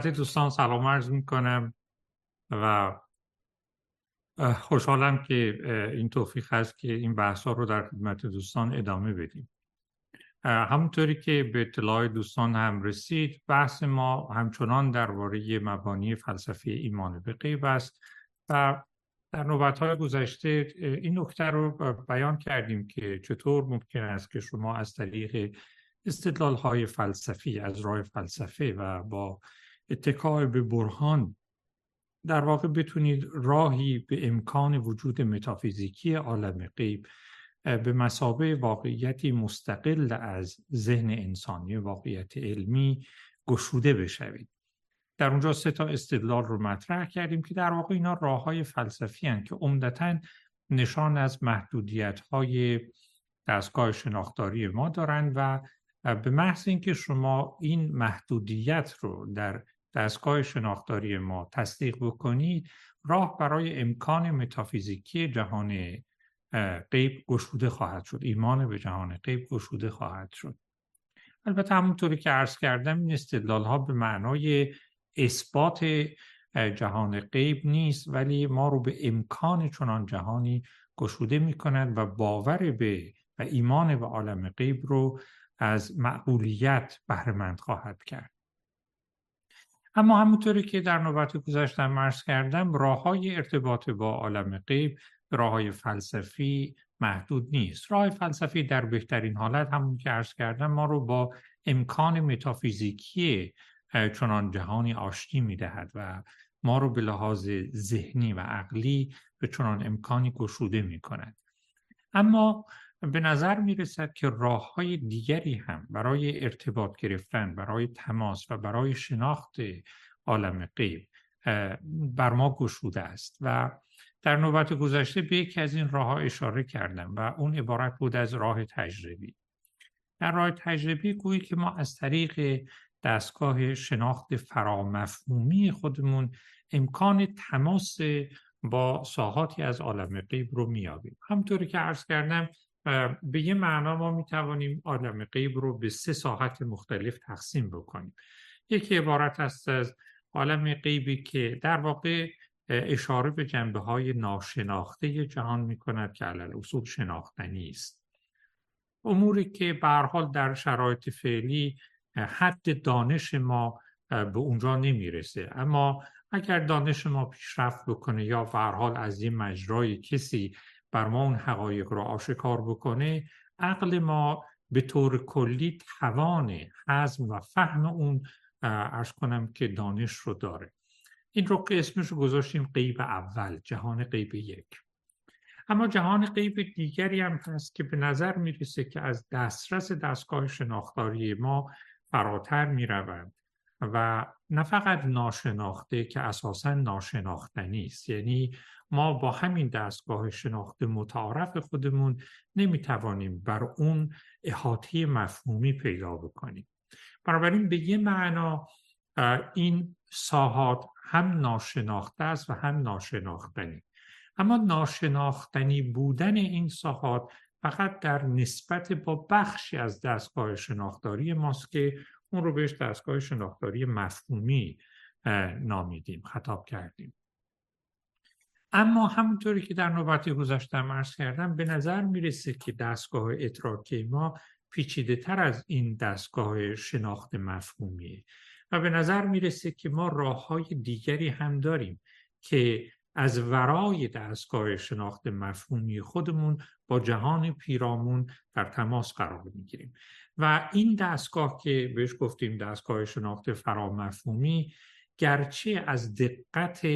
دوستان سلام عرض می کنم و خوشحالم که این توفیق هست که این بحث ها رو در خدمت دوستان ادامه بدیم. همونطوری که به اطلاع دوستان هم رسید بحث ما همچنان درباره مبانی فلسفی ایمان به غیب است و در نوبت های گذشته این نکته رو بیان کردیم که چطور ممکن است که شما از طریق استدلال های فلسفی از راه فلسفه و با اتکای به برهان. در واقع بتونید راهی به امکان وجود متافیزیکی عالم غیب به مسابه واقعیتی مستقل از ذهن انسانی واقعیت علمی گشوده بشوید. در اونجا سه تا استدلال رو مطرح کردیم که در واقع اینا راه های فلسفی هن که عمدتا نشان از محدودیت های دستگاه شناختاری ما دارند و به محض اینکه شما این محدودیت رو در دستگاه شناختاری ما تصدیق بکنید راه برای امکان متافیزیکی جهان غیب گشوده خواهد شد ایمان به جهان غیب گشوده خواهد شد. البته همونطوری که عرض کردم این استدلال ها به معنای اثبات جهان غیب نیست ولی ما رو به امکان چنان جهانی گشوده می کند و باور به و ایمان به عالم غیب رو از معقولیت بهرهمند خواهد کرد. اما همونطوری که در نوبت گذشتم مرز کردم راه های ارتباط با عالم غیب راه های فلسفی محدود نیست. راه فلسفی در بهترین حالت همون که عرض کردم ما رو با امکان متافیزیکی چنان جهانی آشتی می‌دهد و ما رو به لحاظ ذهنی و عقلی به چنان امکانی گشوده می کند اما به نظر می رسد که راه های دیگری هم برای ارتباط گرفتن برای تماس و برای شناخت عالم غیب بر ما گشوده است و در نوبت گذشته به یکی از این راه ها اشاره کردم و اون عبارت بود از راه تجربی. در راه تجربی گویی که ما از طریق دستگاه شناخت فرامفهومی خودمون امکان تماس با ساحاتی از عالم غیب رو میابیم همطوری که عرض کردم به یه معنا ما می‌توانیم عالم غیب رو به سه ساحت مختلف تقسیم بکنیم. یکی عبارت است از عالم غیبی که در واقع اشاره به جنبه های ناشناخته جهان می کند که علل اصول شناختنی است اموری که به حال در شرایط فعلی حد دانش ما به اونجا نمی‌رسه. اما اگر دانش ما پیشرفت بکنه یا به حال از این مجرای کسی بر ما اون حقایق رو آشکار بکنه عقل ما به طور کلی توان حزم و فهم اون ارز کنم که دانش رو داره. این رو که اسمش رو گذاشتیم قیب اول جهان قیب یک. اما جهان قیب دیگری هم هست که به نظر می‌رسه که از دسترس دستگاه شناختاری ما فراتر می‌روند. و نه فقط ناشناخته که اساسا ناشناختنی است. یعنی ما با همین دستگاه شناخت متعارف خودمون نمی‌توانیم بر اون احاطه مفهومی پیدا بکنیم. بنابراین به یه معنا این ساحات هم ناشناخته است و هم ناشناختنی. اما ناشناختنی بودن این ساحات فقط در نسبت با بخشی از دستگاه شناختاری ماست که اون رو بهش دستگاه شناختاری مفهومی نامیدیم خطاب کردیم. اما همونطوری که در نوبتی گذاشتم ارز کردم به نظر می‌رسه که دستگاه ادراکی ما پیچیده تر از این دستگاه شناخت مفهومیه. و به نظر می‌رسه که ما راه های دیگری هم داریم که از ورای دستگاه شناخت مفهومی خودمون با جهان پیرامون در تماس قرار می‌گیریم. و این دستگاه که بهش گفتیم دستگاه شناخت فرامفهومی گرچه از دقت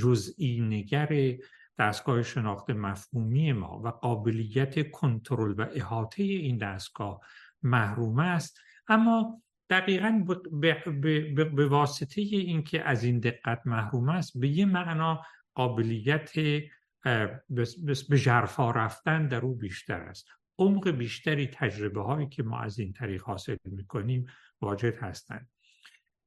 جزئی نگر دستگاه شناخت مفهومی ما و قابلیت کنترل و احاطه این دستگاه محروم است اما دقیقا به واسطه اینکه از این دقت محروم است به یه معنا قابلیت به جرفا رفتن در او بیشتر است. عمق بیشتری تجربه هایی که ما از این طریق حاصل می‌کنیم واجد هستند.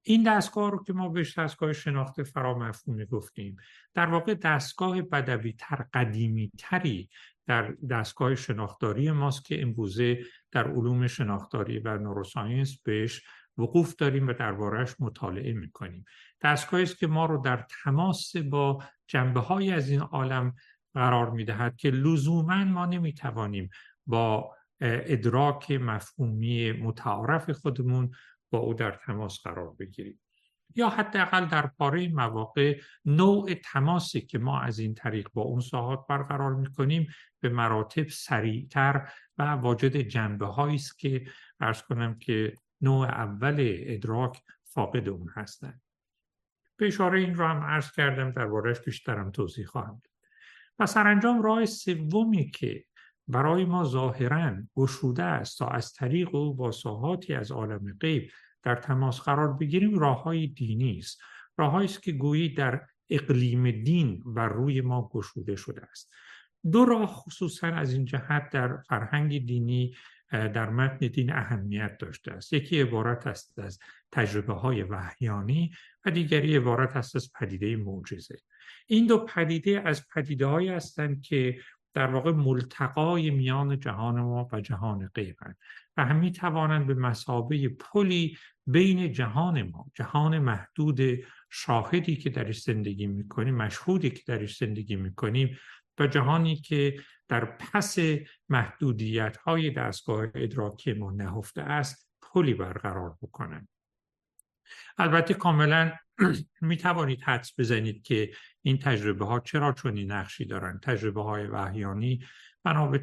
این دستگاه رو که ما بهش دستگاه شناخت فرامفهومی گفتیم در واقع دستگاه بدوی تر قدیمی تری در دستگاه شناختاری ماست که امروزه در علوم شناختاری و نوروساینس بهش وقوف داریم و دربارهش مطالعه می‌کنیم. دستگاهی است که ما رو در تماس با جنبه های از این عالم قرار می‌دهد که لزوما ما نمی‌توانیم با ادراک مفهومی متعارف خودمون با او در تماس قرار بگیریم. یا حداقل در پاره مواقع نوع تماسی که ما از این طریق با اون ساحات برقرار می‌کنیم به مراتب سریعتر و واجد جنبه است که ارز کنم که نوع اول ادراک فاقد اون هستند. به اشاره این رو هم عرض کردم دربارهش بیشترم توضیح خواهم داد. و سرانجام راه سومی که برای ما ظاهرا گشوده است تا از طریق او با ساحاتی از عالم غیب در تماس قرار بگیریم راه های دینی است. راههایی است که گویی در اقلیم دین بر روی ما گشوده شده است. دو راه خصوصا از این جهت در فرهنگ دینی در متن دین اهمیت داشته است. یکی عبارت است از تجربه های وحیانی و دیگری عبارت است از پدیده معجزه. این دو پدیده از پدیده هایی هستند که در واقع ملتقای میان جهان ما و جهان غیبند و هم توانند به مسابه پلی بین جهان ما جهان محدود شاهدی که درش زندگی می‌کنیم مشهودی که درش زندگی می‌کنیم و جهانی که در پس محدودیت های دستگاه ادراکی ما نهفته است پلی برقرار بکنند البته کاملا می توانید حدس بزنید که این تجربه ها چرا چنین نقشی دارند تجربه های وحیانی بنا به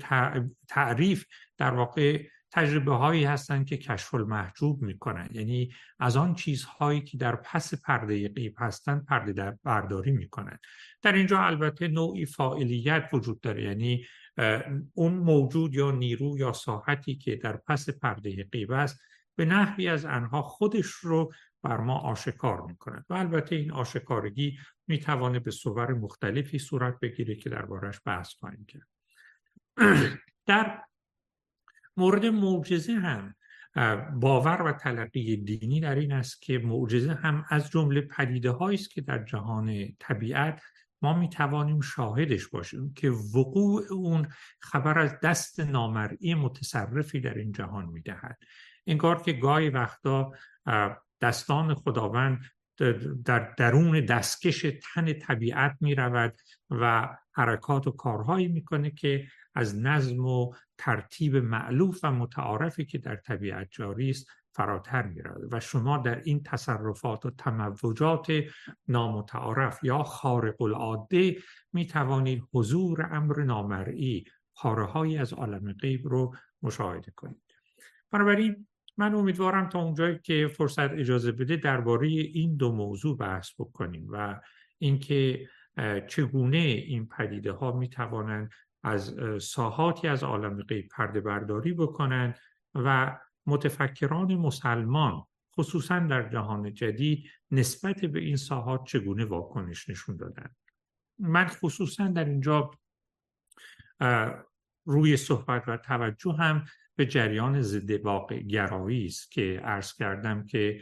تعریف در واقع تجربه هایی هستند که کشف المحجوب می‌کنن. یعنی از آن چیزهایی که در پس پرده قیب هستند پرده در برداری می‌کنن. در اینجا البته نوعی فاعلیت وجود داره. یعنی اون موجود یا نیرو یا ساحتی که در پس پرده قیب است به نحوی از انها خودش رو بر ما آشکار می‌کند. و البته این آشکارگی می‌توانه به صور مختلفی صورت بگیره که دربارش بحث خواهیم کرد. در مورد معجزه هم باور و تلقی دینی در این است که معجزه هم از جمله پدیده است که در جهان طبیعت ما می توانیم شاهدش باشیم که وقوع اون خبر از دست نامرئی متصرفی در این جهان می دهد انگار که گاهی وقتا دستان خداوند در درون دستکش تن طبیعت می رود و حرکات و کارهایی می‌کنه که از نظم و ترتیب معلوف و متعارفی که در طبیعت جاری است فراتر می‌رود و شما در این تصرفات و تموجات نامتعارف یا خارق العاده می توانید حضور امر نامرئی پاره از عالم غیب رو مشاهده کنید. بنابراین من امیدوارم تا اونجایی که فرصت اجازه بده درباره این دو موضوع بحث بکنیم و اینکه چگونه این پدیده ها می توانند از ساحاتی از عالم غیب پرده برداری بکنند و متفکران مسلمان خصوصا در جهان جدید نسبت به این ساحات چگونه واکنش نشون دادن من خصوصا در اینجا روی صحبت و توجه هم به جریان ضد واقع گرایی است که عرض کردم که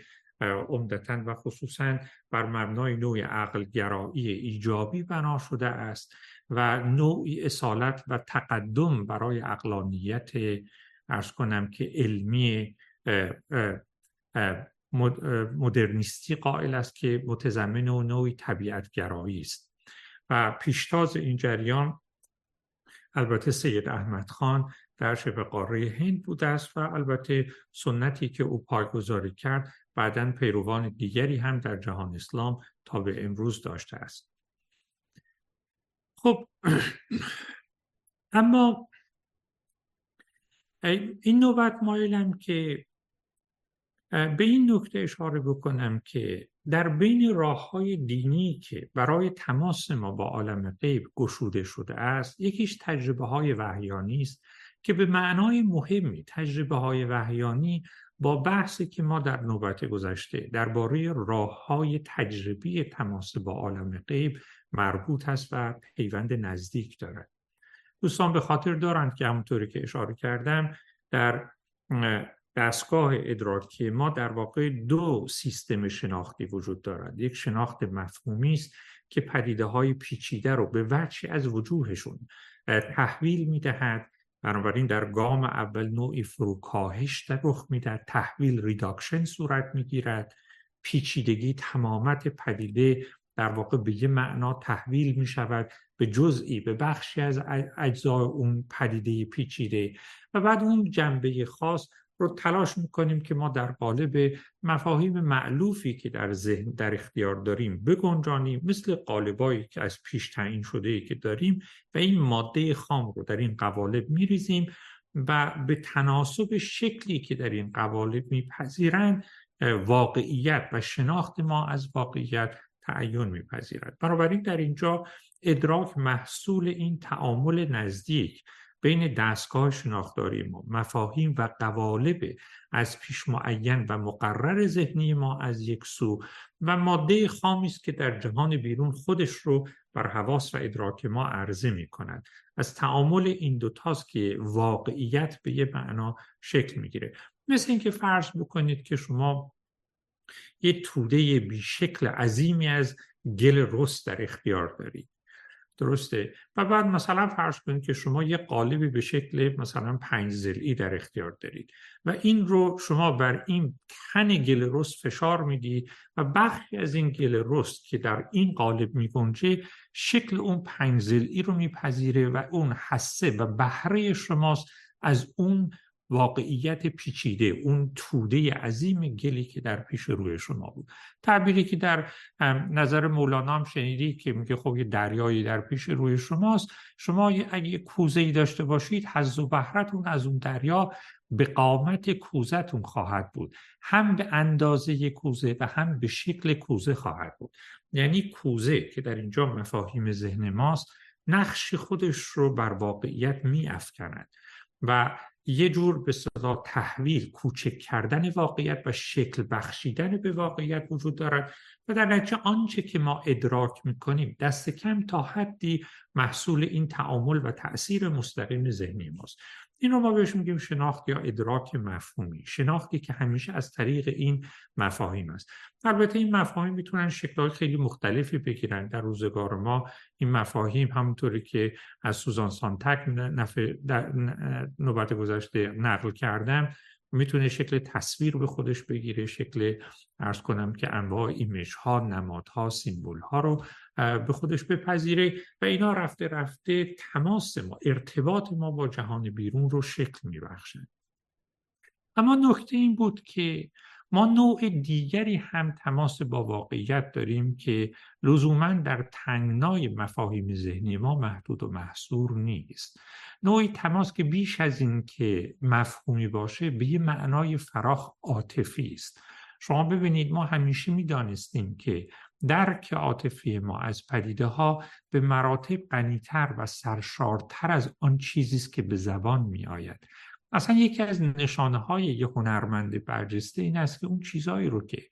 عمدتا و خصوصا بر مبنای نوع عقل گرایی ایجابی بنا شده است و نوعی اصالت و تقدم برای اقلانیت ارز کنم که علمی مدرنیستی قائل است که متضمن و نوعی طبیعت گرایی است. و پیشتاز این جریان البته سید احمد خان در شبه قاره هند بوده است و البته سنتی که او پایگذاری کرد بعدا پیروان دیگری هم در جهان اسلام تا به امروز داشته است. خب اما این نوبت مایلم که به این نکته اشاره بکنم که در بین راه های دینی که برای تماس ما با عالم غیب گشوده شده است یکیش تجربه های وحیانی است که به معنای مهمی تجربه های وحیانی با بحثی که ما در نوبت گذشته درباره راه های تجربی تماس با عالم غیب مربوط است و پیوند نزدیک دارد. دوستان به خاطر دارند که همونطوری که اشاره کردم در دستگاه ادراکی ما در واقع دو سیستم شناختی وجود دارد. یک شناخت مفهومی است که پدیده های پیچیده رو به وجهی از وجوهشون تحویل می‌دهد. بنابراین در گام اول نوعی فروکاهش در رخ می‌دهد تحویل reduction صورت می‌گیرد. پیچیدگی تمامت پدیده در واقع به یه معنا تحویل می شود به جزئی به بخشی از اجزای اون پدیده پیچیده. و بعد اون جنبه خاص رو تلاش می‌کنیم که ما در قالب مفاهیم معلوفی که در ذهن در اختیار داریم بگنجانیم مثل قالبایی که از پیش تعیین شده که داریم و این ماده خام رو در این قوالب میریزیم و به تناسب شکلی که در این قوالب میپذیرند واقعیت و شناخت ما از واقعیت تعین میپذیرد. بنابراین در اینجا ادراک محصول این تعامل نزدیک بین دستگاه شناختاری ما مفاهیم و قوالب از پیش معین و مقرر ذهنی ما از یک سو و ماده خامی است که در جهان بیرون خودش رو بر حواس و ادراک ما عرضه می کند. از تعامل این دوتاست که واقعیت به یه معنا شکل می‌گیره مثل اینکه فرض بکنید که شما یه توده بیشکل عظیمی از گل رست در اختیار دارید. درسته. و بعد مثلا فرض کنید که شما یه قالبی به شکل مثلا پنج زلی در اختیار دارید و این رو شما بر این کن گل رست فشار می‌دید و بخشی از این گل رست که در این قالب میگنجه شکل اون پنج زلی رو میپذیره و اون حسه و بهره شماست از اون واقعیت پیچیده اون توده عظیم گلی که در پیش روی شما بود. تعبیری که در نظر مولانا هم شنیدید که میگه خب یه دریایی در پیش روی شماست. شما اگه کوزه ای داشته باشید حز و بهرتون از اون دریا به قامت کوزتون خواهد بود. هم به اندازه کوزه و هم به شکل کوزه خواهد بود. یعنی کوزه که در اینجا مفاهیم ذهن ماست نقش خودش رو بر واقعیت می افکند و یه جور به صدا تحویل کوچک کردن واقعیت و شکل بخشیدن به واقعیت وجود دارد و در نتیجه آنچه که ما ادراک می‌کنیم دست کم تا حدی محصول این تعامل و تاثیر مستقیم ذهنی ماست. این رو ما بهش میگیم شناخت یا ادراک مفهومی. شناختی که همیشه از طریق این مفاهیم است. البته این مفاهیم می‌تونن شکلهای خیلی مختلفی بگیرن. در روزگار ما این مفاهیم همونطوری که از سوزان سانتک در نوبت گذشته نقل کردم می‌تونه شکل تصویر به خودش بگیره شکل ارز کنم که انواع ایمیج ها نمادها سیمبول ها رو به خودش بپذیره و اینا رفته رفته تماس ما ارتباط ما با جهان بیرون رو شکل میبخشن اما نکته این بود که ما نوع دیگری هم تماس با واقعیت داریم که لزوما در تنگنای مفاهیم ذهنی ما محدود و محصور نیست. نوعی تماس که بیش از این که مفهومی باشه به یه معنای فراخ عاطفی است. شما ببینید ما همیشه می‌دانستیم که درک عاطفی ما از پدیده ها به مراتب غنیتر و سرشارتر از آن چیزی است که به زبان می آید اصلا یکی از نشانه های یه هنرمند برجسته این است که اون چیزهایی رو که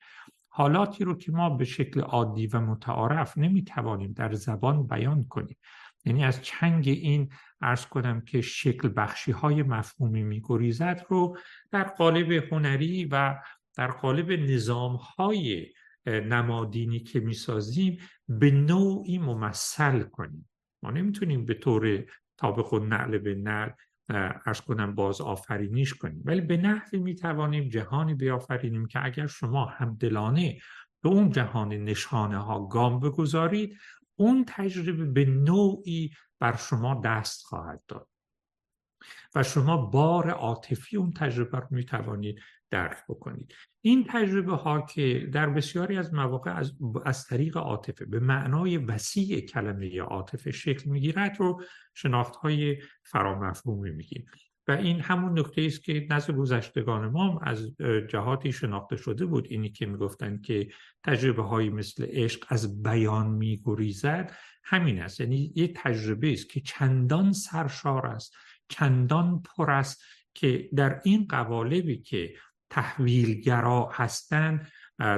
حالاتی رو که ما به شکل عادی و متعارف نمی‌توانیم در زبان بیان کنیم. یعنی از چنگ این ارز کنم که شکل بخشی های مفهومی میگریزد رو در قالب هنری و در قالب نظام های نمادینی که می‌سازیم به نوعی ممثل کنیم. ما نمی‌تونیم به طور تابع خود نعل به نعل ارز کنم باز آفرینیش کنیم. ولی به نحوی می‌توانیم جهانی بیافرینیم که اگر شما همدلانه به اون جهان نشانه ها گام بگذارید اون تجربه به نوعی بر شما دست خواهد داد. و شما بار عاطفی اون تجربه رو می توانید درک بکنید. این تجربه ها که در بسیاری از مواقع از, از طریق عاطفه به معنای وسیع کلمه عاطفه شکل می‌گیرد رو شناخت های فرامفهومی میگیم. و این همون نکته است که نزد گذشتگان ما از جهاتی شناخته شده بود. اینی که می‌گفتند که تجربه هایی مثل عشق از بیان میگریزد همین است. یعنی یه تجربه است که چندان سرشار است چندان پر است که در این قوالبی که تحویلگرا هستند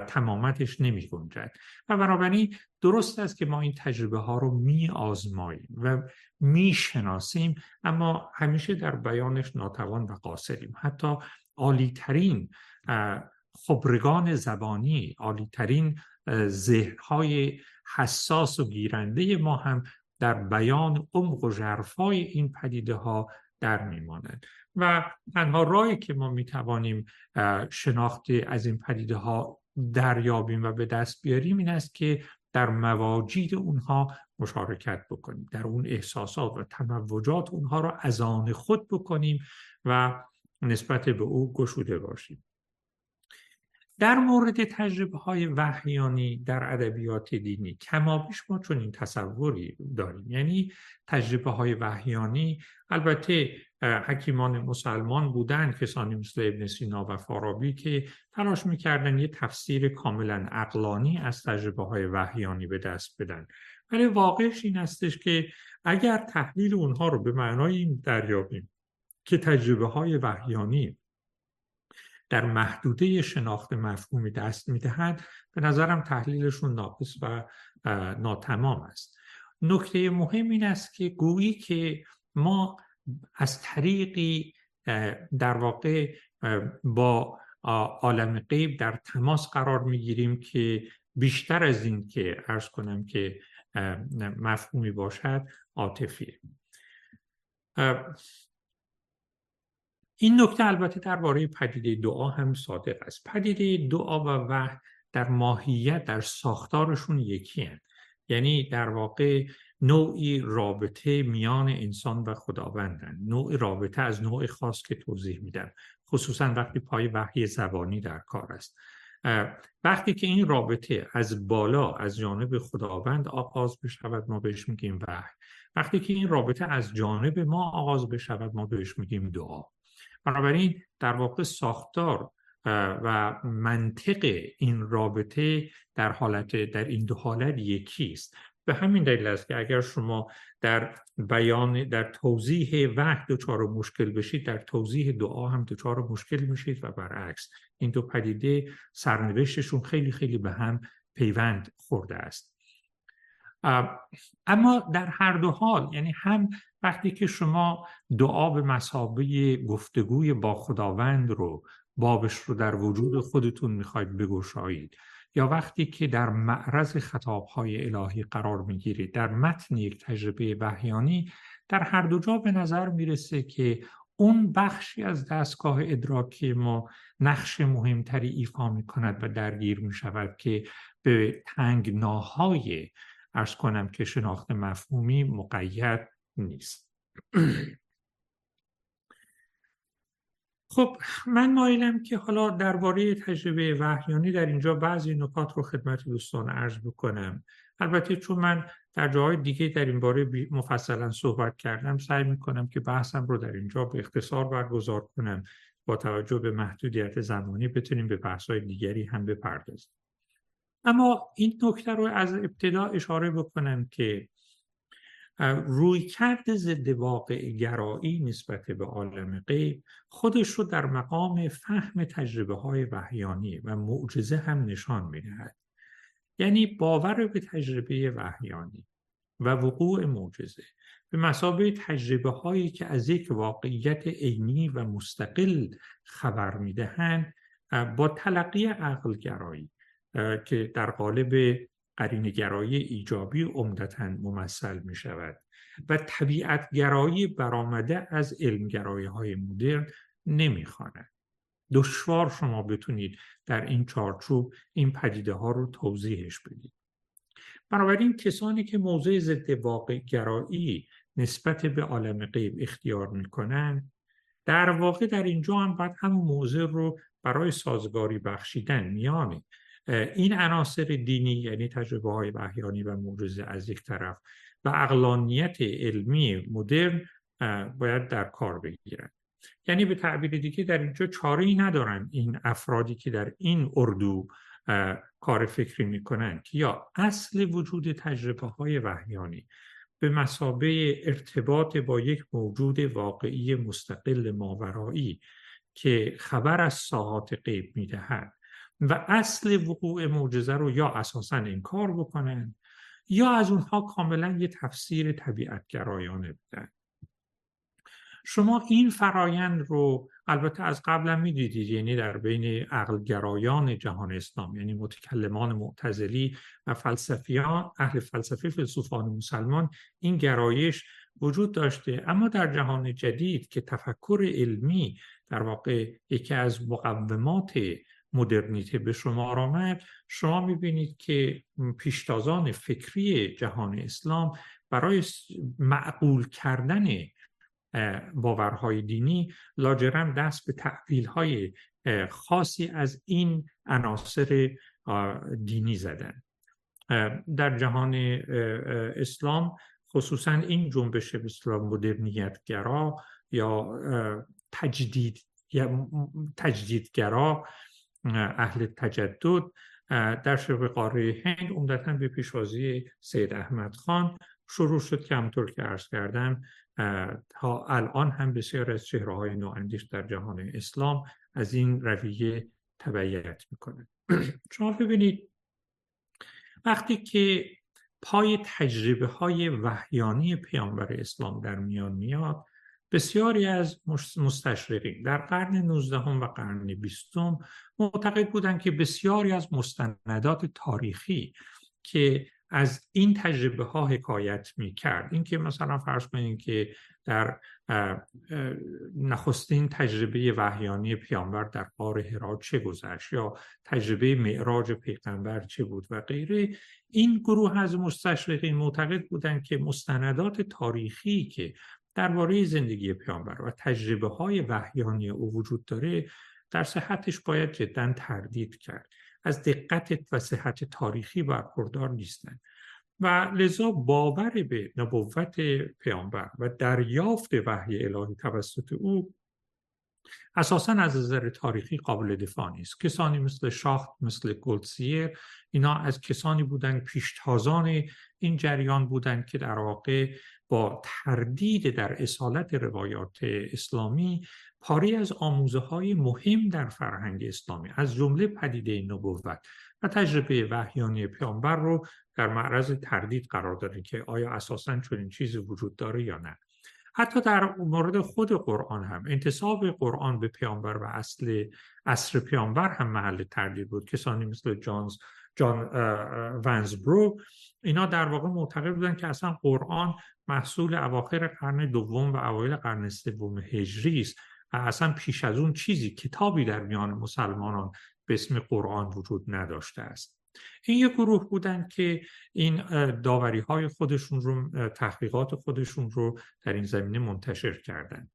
تمامتش نمی گنجد و بنابراین درست است که ما این تجربه ها رو می آزماییم و می شناسیم اما همیشه در بیانش ناتوان و قاصریم. حتی عالیترین خبرگان زبانی عالیترین ذهنهای حساس و گیرنده ما هم در بیان عمق و ژرفای این پدیده ها در میماند. و تنها راهی که ما می‌توانیم شناخت از این پدیده ها دریابیم و به دست بیاریم این است که در مواجید اونها مشارکت بکنیم در اون احساسات و تموجات اونها را از آن خود بکنیم و نسبت به او گشوده باشیم. در مورد تجربه های وحیانی در ادبیات دینی کمابیش ما چون این تصوری داریم. یعنی تجربه های وحیانی البته حکیمان مسلمان بودن کسانی مثل ابن سینا و فارابی که تلاش می‌کردن یه تفسیر کاملا اقلانی از تجربه های وحیانی به دست بدن. ولی واقعش این استش که اگر تحلیل اونها رو به معنای این دریابیم که تجربه های وحیانی در محدوده شناخت مفهومی دست می‌دهند به نظرم تحلیلشون ناقص و ناتمام است. نکته مهم این است که گویی که ما از طریقی در واقع با عالم غیب در تماس قرار می‌گیریم که بیشتر از این که ارز کنم که مفهومی باشد عاطفی این نکته البته درباره پدیده دعا هم صادق است. پدیده دعا و وحی در ماهیت در ساختارشون یکی هست. یعنی در واقع نوعی رابطه میان انسان و خداوندن نوع رابطه از نوع خاص که توضیح میدم. خصوصا وقتی پای وحی زبانی در کار است. وقتی که این رابطه از بالا از جانب خداوند آغاز بشود ما بهش میگیم وحی. وقتی که این رابطه از جانب ما آغاز بشود ما بهش میگیم دعا. بنابراین در واقع ساختار و منطق این رابطه در حالت در این دو حالت یکی است به همین دلیل است که اگر شما در بیان در توضیح وحی دچار مشکل بشید در توضیح دعا هم دچار مشکل میشید و برعکس این دو پدیده سرنوشتشون خیلی خیلی به هم پیوند خورده است. اما در هر دو حال یعنی هم وقتی که شما دعا به مسابه گفتگوی با خداوند رو بابش رو در وجود خودتون می‌خواید بگشایید یا وقتی که در معرض خطابهای الهی قرار می‌گیرید در متن یک تجربه وحیانی در هر دو جا به نظر می‌رسه که اون بخشی از دستگاه ادراکی ما نقش مهمتری ایفا می کند و درگیر می شود که به تنگناهای ارز کنم که شناخت مفهومی مقید نیست. خب من مایلم که حالا درباره تجربه وحیانی در اینجا بعضی نکات رو خدمت دوستان عرض بکنم. البته چون من در جاهای دیگه در این باره مفصلا صحبت کردم سعی می‌کنم که بحثم رو در اینجا به اختصار برگزار کنم. با توجه به محدودیت زمانی بتونیم به بحث‌های دیگری هم بپردازیم. اما این نکته رو از ابتدا اشاره بکنم که روی کرد ضد واقع گرایی نسبت به عالم غیب خودش رو در مقام فهم تجربه های وحیانی و معجزه هم نشان می‌دهد. یعنی باور به تجربه وحیانی و وقوع معجزه به مسابه تجربه هایی که از یک واقعیت عینی و مستقل خبر می‌دهند با تلقی عقل گرایی که در قالب قرینگرایی ایجابی عمدتا ممثل می شود و طبیعتگرایی برآمده از علمگرایی های مدرن نمی‌خواند. دشوار شما بتونید در این چارچوب این پدیده ها رو توضیحش بدید. بنابراین کسانی که موضع ضد واقع گرایی نسبت به عالم غیب اختیار می‌کنن در واقع در اینجا هم باید هم موضع رو برای سازگاری بخشیدن میان این عناصر دینی یعنی تجربه های وحیانی و معجزه از یک طرف و اقلانیت علمی مدرن باید در کار بگیرن. یعنی به تعبیر دیگه در اینجا چاره ای ندارن این افرادی که در این اردو کار فکری می‌کنن یا اصل وجود تجربه های وحیانی به مسابه ارتباط با یک موجود واقعی مستقل ماورایی که خبر از ساحات غیب می‌دهد و اصل وقوع معجزه رو یا اساسا انکار بکنن یا از اونها کاملا یه تفسیر طبیعت گرایانه بدن. شما این فرایند رو البته از قبلا می‌دیدید یعنی در بین عقلگرایان جهان اسلام یعنی متکلمان معتزلی و فلسفیان اهل فلسفه فیلسوفان مسلمان این گرایش وجود داشته. اما در جهان جدید که تفکر علمی در واقع یکی از مقومات مدرنیته به شما آمد شما می‌بینید که پیشتازان فکری جهان اسلام برای معقول کردن باورهای دینی لاجرم دست به تعویل های خاصی از این عناصر دینی زدن. در جهان اسلام خصوصا این جنبش به مدرنیت گرا یا تجدید یا تجدیدگرا اهل تجدد در شبه قاره هند عمدتا به پیشوازی سید احمد خان شروع شد که همطور که عرض کردم تا الان هم بسیار از چهره های نواندیش در جهان اسلام از این رویه تبعیت می‌کنه. شما ببینید وقتی که پای تجربه های وحیانی پیامبر اسلام در میان میاد بسیاری از مستشرقین در قرن 19 و قرن 20 معتقد بودند که بسیاری از مستندات تاریخی که از این تجربه ها حکایت می کرد این که مثلا فرض کنید که در نخستین تجربه وحیانی پیامبر در قار هرات چه گذشت یا تجربه معراج پیغمبر چه بود و غیره این گروه از مستشرقین معتقد بودند که مستندات تاریخی که درباره زندگی پیامبر و تجربه های وحیانی او وجود داره در صحتش باید جدا تردید کرد. از دقت و صحت تاریخی برخوردار نیستند و لذا باور به نبوت پیامبر و دریافت وحی الهی توسط او اساسا از نظر تاریخی قابل دفاع نیست. کسانی مثل شاخت مثل گلدسیر اینا از کسانی بودند پیشتازان این جریان بودند که در واقع با تردید در اصالت روایات اسلامی پاری از آموزه های مهم در فرهنگ اسلامی از جمله پدیده نبوت و تجربه وحیانی پیامبر رو در معرض تردید قرار داره که آیا اساسا چنین چیزی وجود داره یا نه. حتی در مورد خود قرآن هم انتصاب قرآن به پیامبر و اصل اصر پیامبر هم محل تردید بود. کسانی مثل جانز جان ونزبرو اینا در واقع معتقد بودن که اصلا قرآن محصول اواخر قرن دوم و اوایل قرن سوم هجری است و اصلا پیش از اون چیزی کتابی در میان مسلمانان به اسم قرآن وجود نداشته است. این یک گروه بودن که این داوری های خودشون رو تحقیقات خودشون رو در این زمینه منتشر کردن.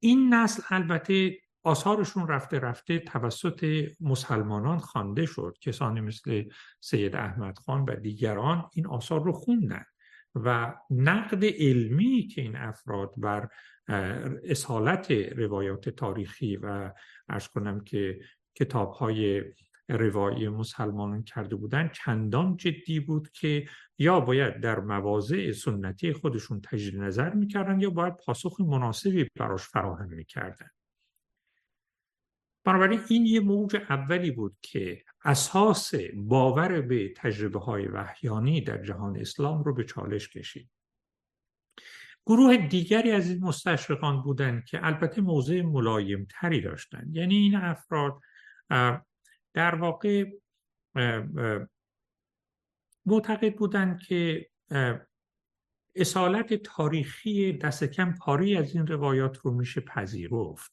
این نسل البته آثارشون رفته رفته توسط مسلمانان خوانده شد. کسانی مثل سید احمد خان و دیگران این آثار رو خوندن و نقد علمی که این افراد بر اصالت روایات تاریخی و ارز کنم که کتاب های روایی مسلمانان کرده بودند چندان جدی بود که یا باید در مواضع سنتی خودشون تجدید نظر می‌کردن یا باید پاسخ مناسبی براش فراهم می‌کردن. بنابراین این یه موج اولی بود که اساس باور به تجربه های وحیانی در جهان اسلام رو به چالش کشید. گروه دیگری از این مستشرقان بودند که البته موضع ملایم تری داشتند یعنی این افراد در واقع معتقد بودند که اصالت تاریخی دست کم پاری از این روایات رو میشه پذیرفت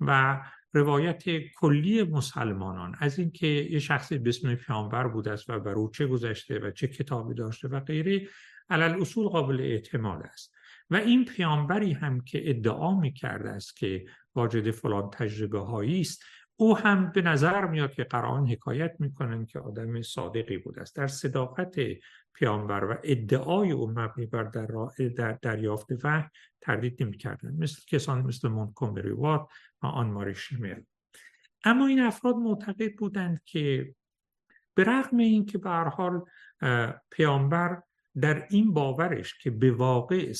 و روایت کلی مسلمانان از اینکه یه شخصی به اسم پیامبر بوده است و بر او چه گذشته و چه کتابی داشته و غیره علل اصول قابل اعتماد است. و این پیامبری هم که ادعا می کرده است که واجد فلان تجربه هایی است او هم به نظر میاد که قرآن حکایت می‌کنن که آدم صادقی بود است. در صداقت پیامبر و ادعای او مبنی بر در, در دریافت و تردید نمی‌کردن مثل کسانی مثل مونتگومری وات آن ماری اما این افراد معتقد بودند که به رغم اینکه به هر حال پیامبر در این باورش که به واقع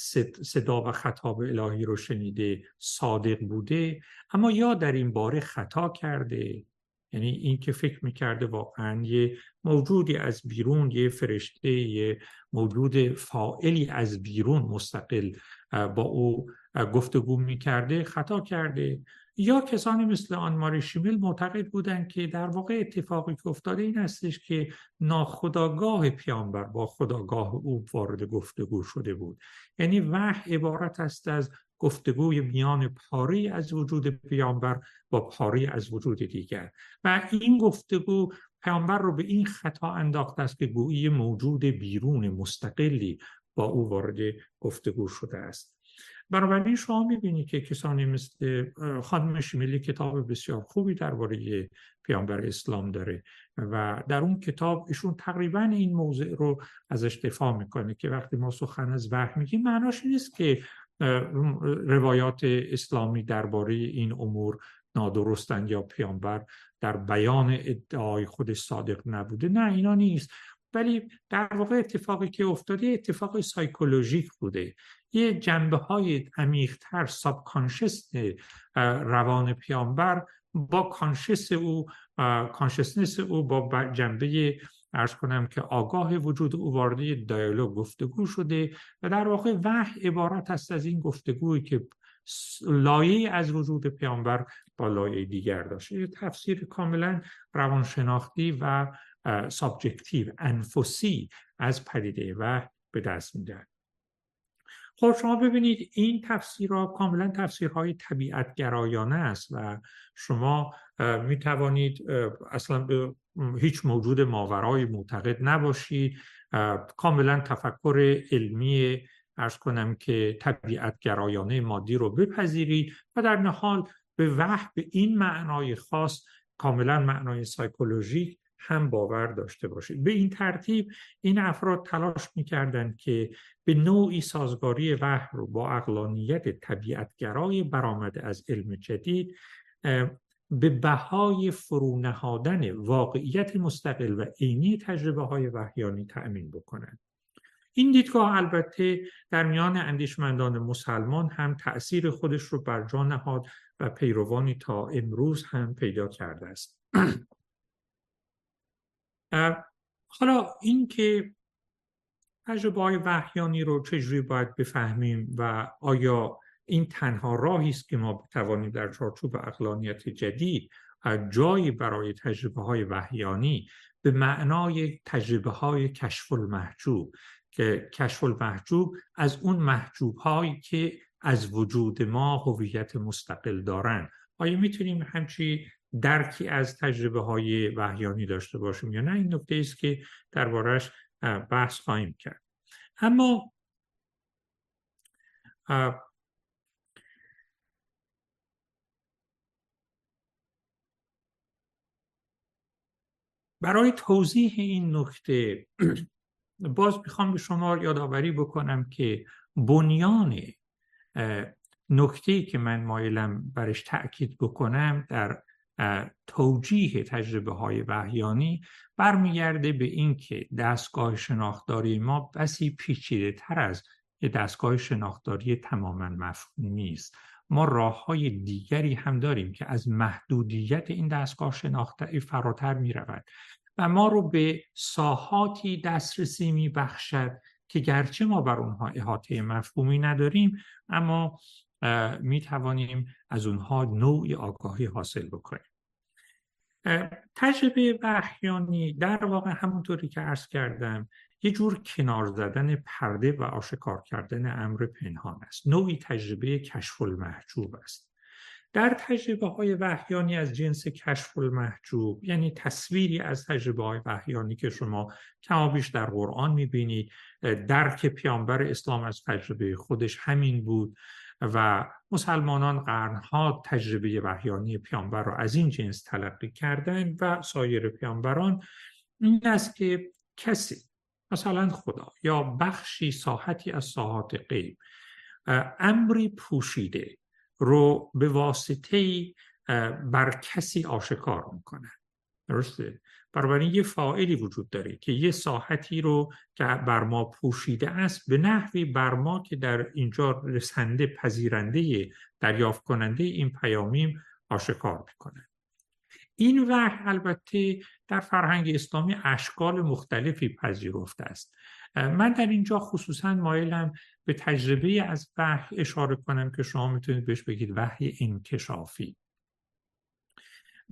صدا و خطاب الهی رو شنیده صادق بوده اما یا در این باره خطا کرده یعنی این که فکر می‌کرده واقعا یه موجودی از بیرون یه فرشته یه موجود فائلی از بیرون مستقل با او گفتگو می‌کرده خطا کرده. یا کسانی مثل آن ماری شیمل معتقد بودند که در واقع اتفاقی که افتاده این هستش که ناخداگاه پیامبر با خداگاه او وارد گفتگو شده بود. یعنی وحی عبارت است از گفتگوی میان پاری از وجود پیامبر با پاری از وجود دیگر. و این گفتگو پیامبر رو به این خطا انداخته است که گویی موجود بیرون مستقلی با او وارد گفتگو شده است. بنابراین شما می‌بینید که کسانی مثل خانم شمیلی کتاب بسیار خوبی درباره پیامبر اسلام داره و در اون کتاب ایشون تقریبا این موضوع رو ازش دفاع می‌کنه که وقتی ما سخن از وحی میگیم معناش نیست که روایات اسلامی درباره این امور نادرستند یا پیامبر در بیان ادعای خود صادق نبوده. نه اینا نیست. ولی در واقع اتفاقی که افتاده اتفاق سایکولوژیک بوده. یه جنبه های عمیقتر ساب روان پیامبر با کانشس او کانشسنس او با جنبه ارز کنم که آگاه وجود او وارد دیالوگ گفتگو شده و در واقع وحی عبارت است از این گفتگویی که لایه از وجود پیامبر با لایه دیگر داشته یه تفسیر کاملا روانشناختی و subjective انفسی از پدیده وحی به دست میدن خب شما ببینید این تفسیرها کاملا تفسیرهای طبیعت گرایانه است و شما می توانید اصلا به هیچ موجود ماورایی معتقد نباشید. کاملا تفکر علمی ارز کنم که طبیعت گرایانه مادی رو بپذیرید و در نهال به وحی به این معنای خاص کاملا معنای سایکولوژیک هم باور داشته باشید. به این ترتیب این افراد تلاش می‌کردند که به نوعی سازگاری وحی رو با اقلانیت طبیعتگرای برآمده از علم جدید به بهای فرونهادن واقعیت مستقل و عینی تجربه های وحیانی تأمین بکنند. این دیدگاه البته در میان اندیشمندان مسلمان هم تأثیر خودش رو بر جا نهاد و پیروانی تا امروز هم پیدا کرده است. حالا اینکه تجربه های وحیانی رو چجوری باید بفهمیم و آیا این تنها راهی است که ما بتوانیم در چارچوب اقلانیت جدید جایی برای تجربه های وحیانی به معنای تجربه های کشف المحجوب که کشف المحجوب از اون محجوب هایی که از وجود ما هویت مستقل دارن. آیا می‌تونیم همچی درکی از تجربه های وحیانی داشته باشیم یا نه این نکته است که دربارش بحث خواهیم کرد. اما برای توضیح این نکته باز می‌خوام به شما یادآوری بکنم که بنیان نکته که من مایلم برش تأکید بکنم در توجیه تجربه های وحیانی برمیگرده به اینکه دستگاه شناختاری ما بسی پیچیده تر از یه دستگاه شناختاری تماما مفهومی است ما راه های دیگری هم داریم که از محدودیت این دستگاه شناختاری فراتر می رود و ما رو به ساحاتی دسترسی می بخشد که گرچه ما بر اونها احاطه مفهومی نداریم اما می توانیم از اونها نوعی آگاهی حاصل بکنیم. تجربه وحیانی در واقع همونطوری که عرض کردم یه جور کنار زدن پرده و آشکار کردن امر پنهان است. نوعی تجربه کشف المحجوب است. در تجربه های وحیانی از جنس کشف المحجوب یعنی تصویری از تجربه های وحیانی که شما کمابیش در قرآن می‌بینید درک پیامبر اسلام از تجربه خودش همین بود. و مسلمانان قرنها تجربه وحیانی پیامبر را از این جنس تلقی کردن و سایر پیامبران این است که کسی مثلا خدا یا بخشی ساحتی از ساحات غیب امری پوشیده رو به واسطه بر کسی آشکار می‌کنه درسته؟ بنابراین یه فاعلی وجود داره که یه ساحتی رو که بر ما پوشیده است به نحوی بر ما که در اینجا رسنده پذیرنده دریافت کننده این پیامیم آشکار می‌کنه. این وحی البته در فرهنگ اسلامی اشکال مختلفی پذیرفته است. من در اینجا خصوصا مایلم به تجربه از وحی اشاره کنم که شما می‌تونید بهش بگید وحی انکشافی.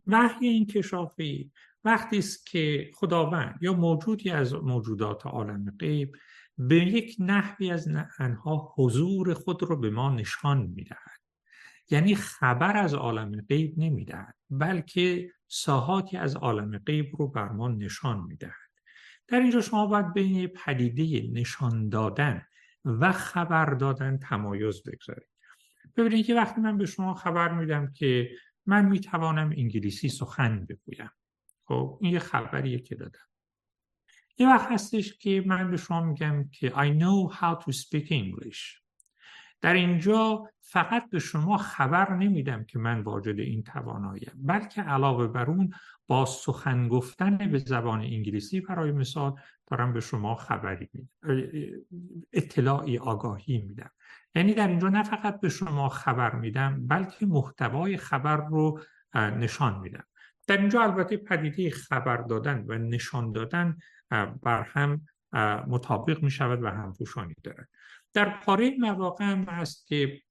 وحی انکشافی وقتی است که خداوند یا موجودی از موجودات عالم غیب به یک نحوی از انها حضور خود رو به ما نشان می‌دهد. یعنی خبر از عالم غیب نمی‌دهد بلکه ساحاتی از عالم غیب رو بر ما نشان می‌دهد. در اینجا شما باید بین پدیده نشان دادن و خبر دادن تمایز بگذارید. ببینید که وقتی من به شما خبر میدم که من می‌توانم انگلیسی سخن بگویم خب این یه خبریه که دادم. یه وقت هستش که من به شما میگم که I know how to speak English. در اینجا فقط به شما خبر نمیدم که من واجد این تواناییم بلکه علاوه بر اون با سخن گفتن به زبان انگلیسی برای مثال دارم به شما خبری میدم اطلاعی آگاهی میدم. یعنی در اینجا نه فقط به شما خبر میدم بلکه محتوای خبر رو نشان میدم. در اینجا البته پدیده خبر دادن و نشان دادن بر هم مطابق می شود و همپوشانی دارد. در پاره مواقع هم هست که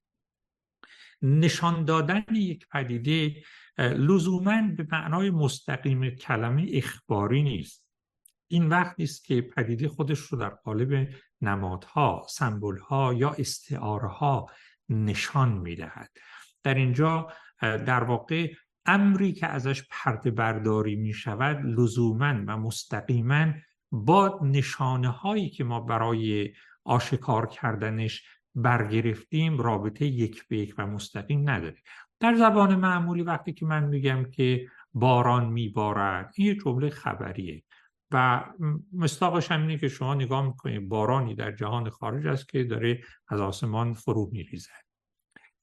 نشان دادن یک پدیده لزوما به معنای مستقیم کلمه اخباری نیست. این وقتی است که پدیده خودش رو در قالب نمادها، سمبولها یا استعارها نشان می‌دهد. در اینجا در واقع امری که ازش پرده برداری می شود لزوما و مستقیما با نشانه هایی که ما برای آشکار کردنش برگرفتیم رابطه یک به یک و مستقیم نداره. در زبان معمولی وقتی که من میگم که باران میبارد این یه جمله خبریه و مستاقش هم اینه که شما نگاه می‌کنید بارانی در جهان خارج است که داره از آسمان فرو میریزد.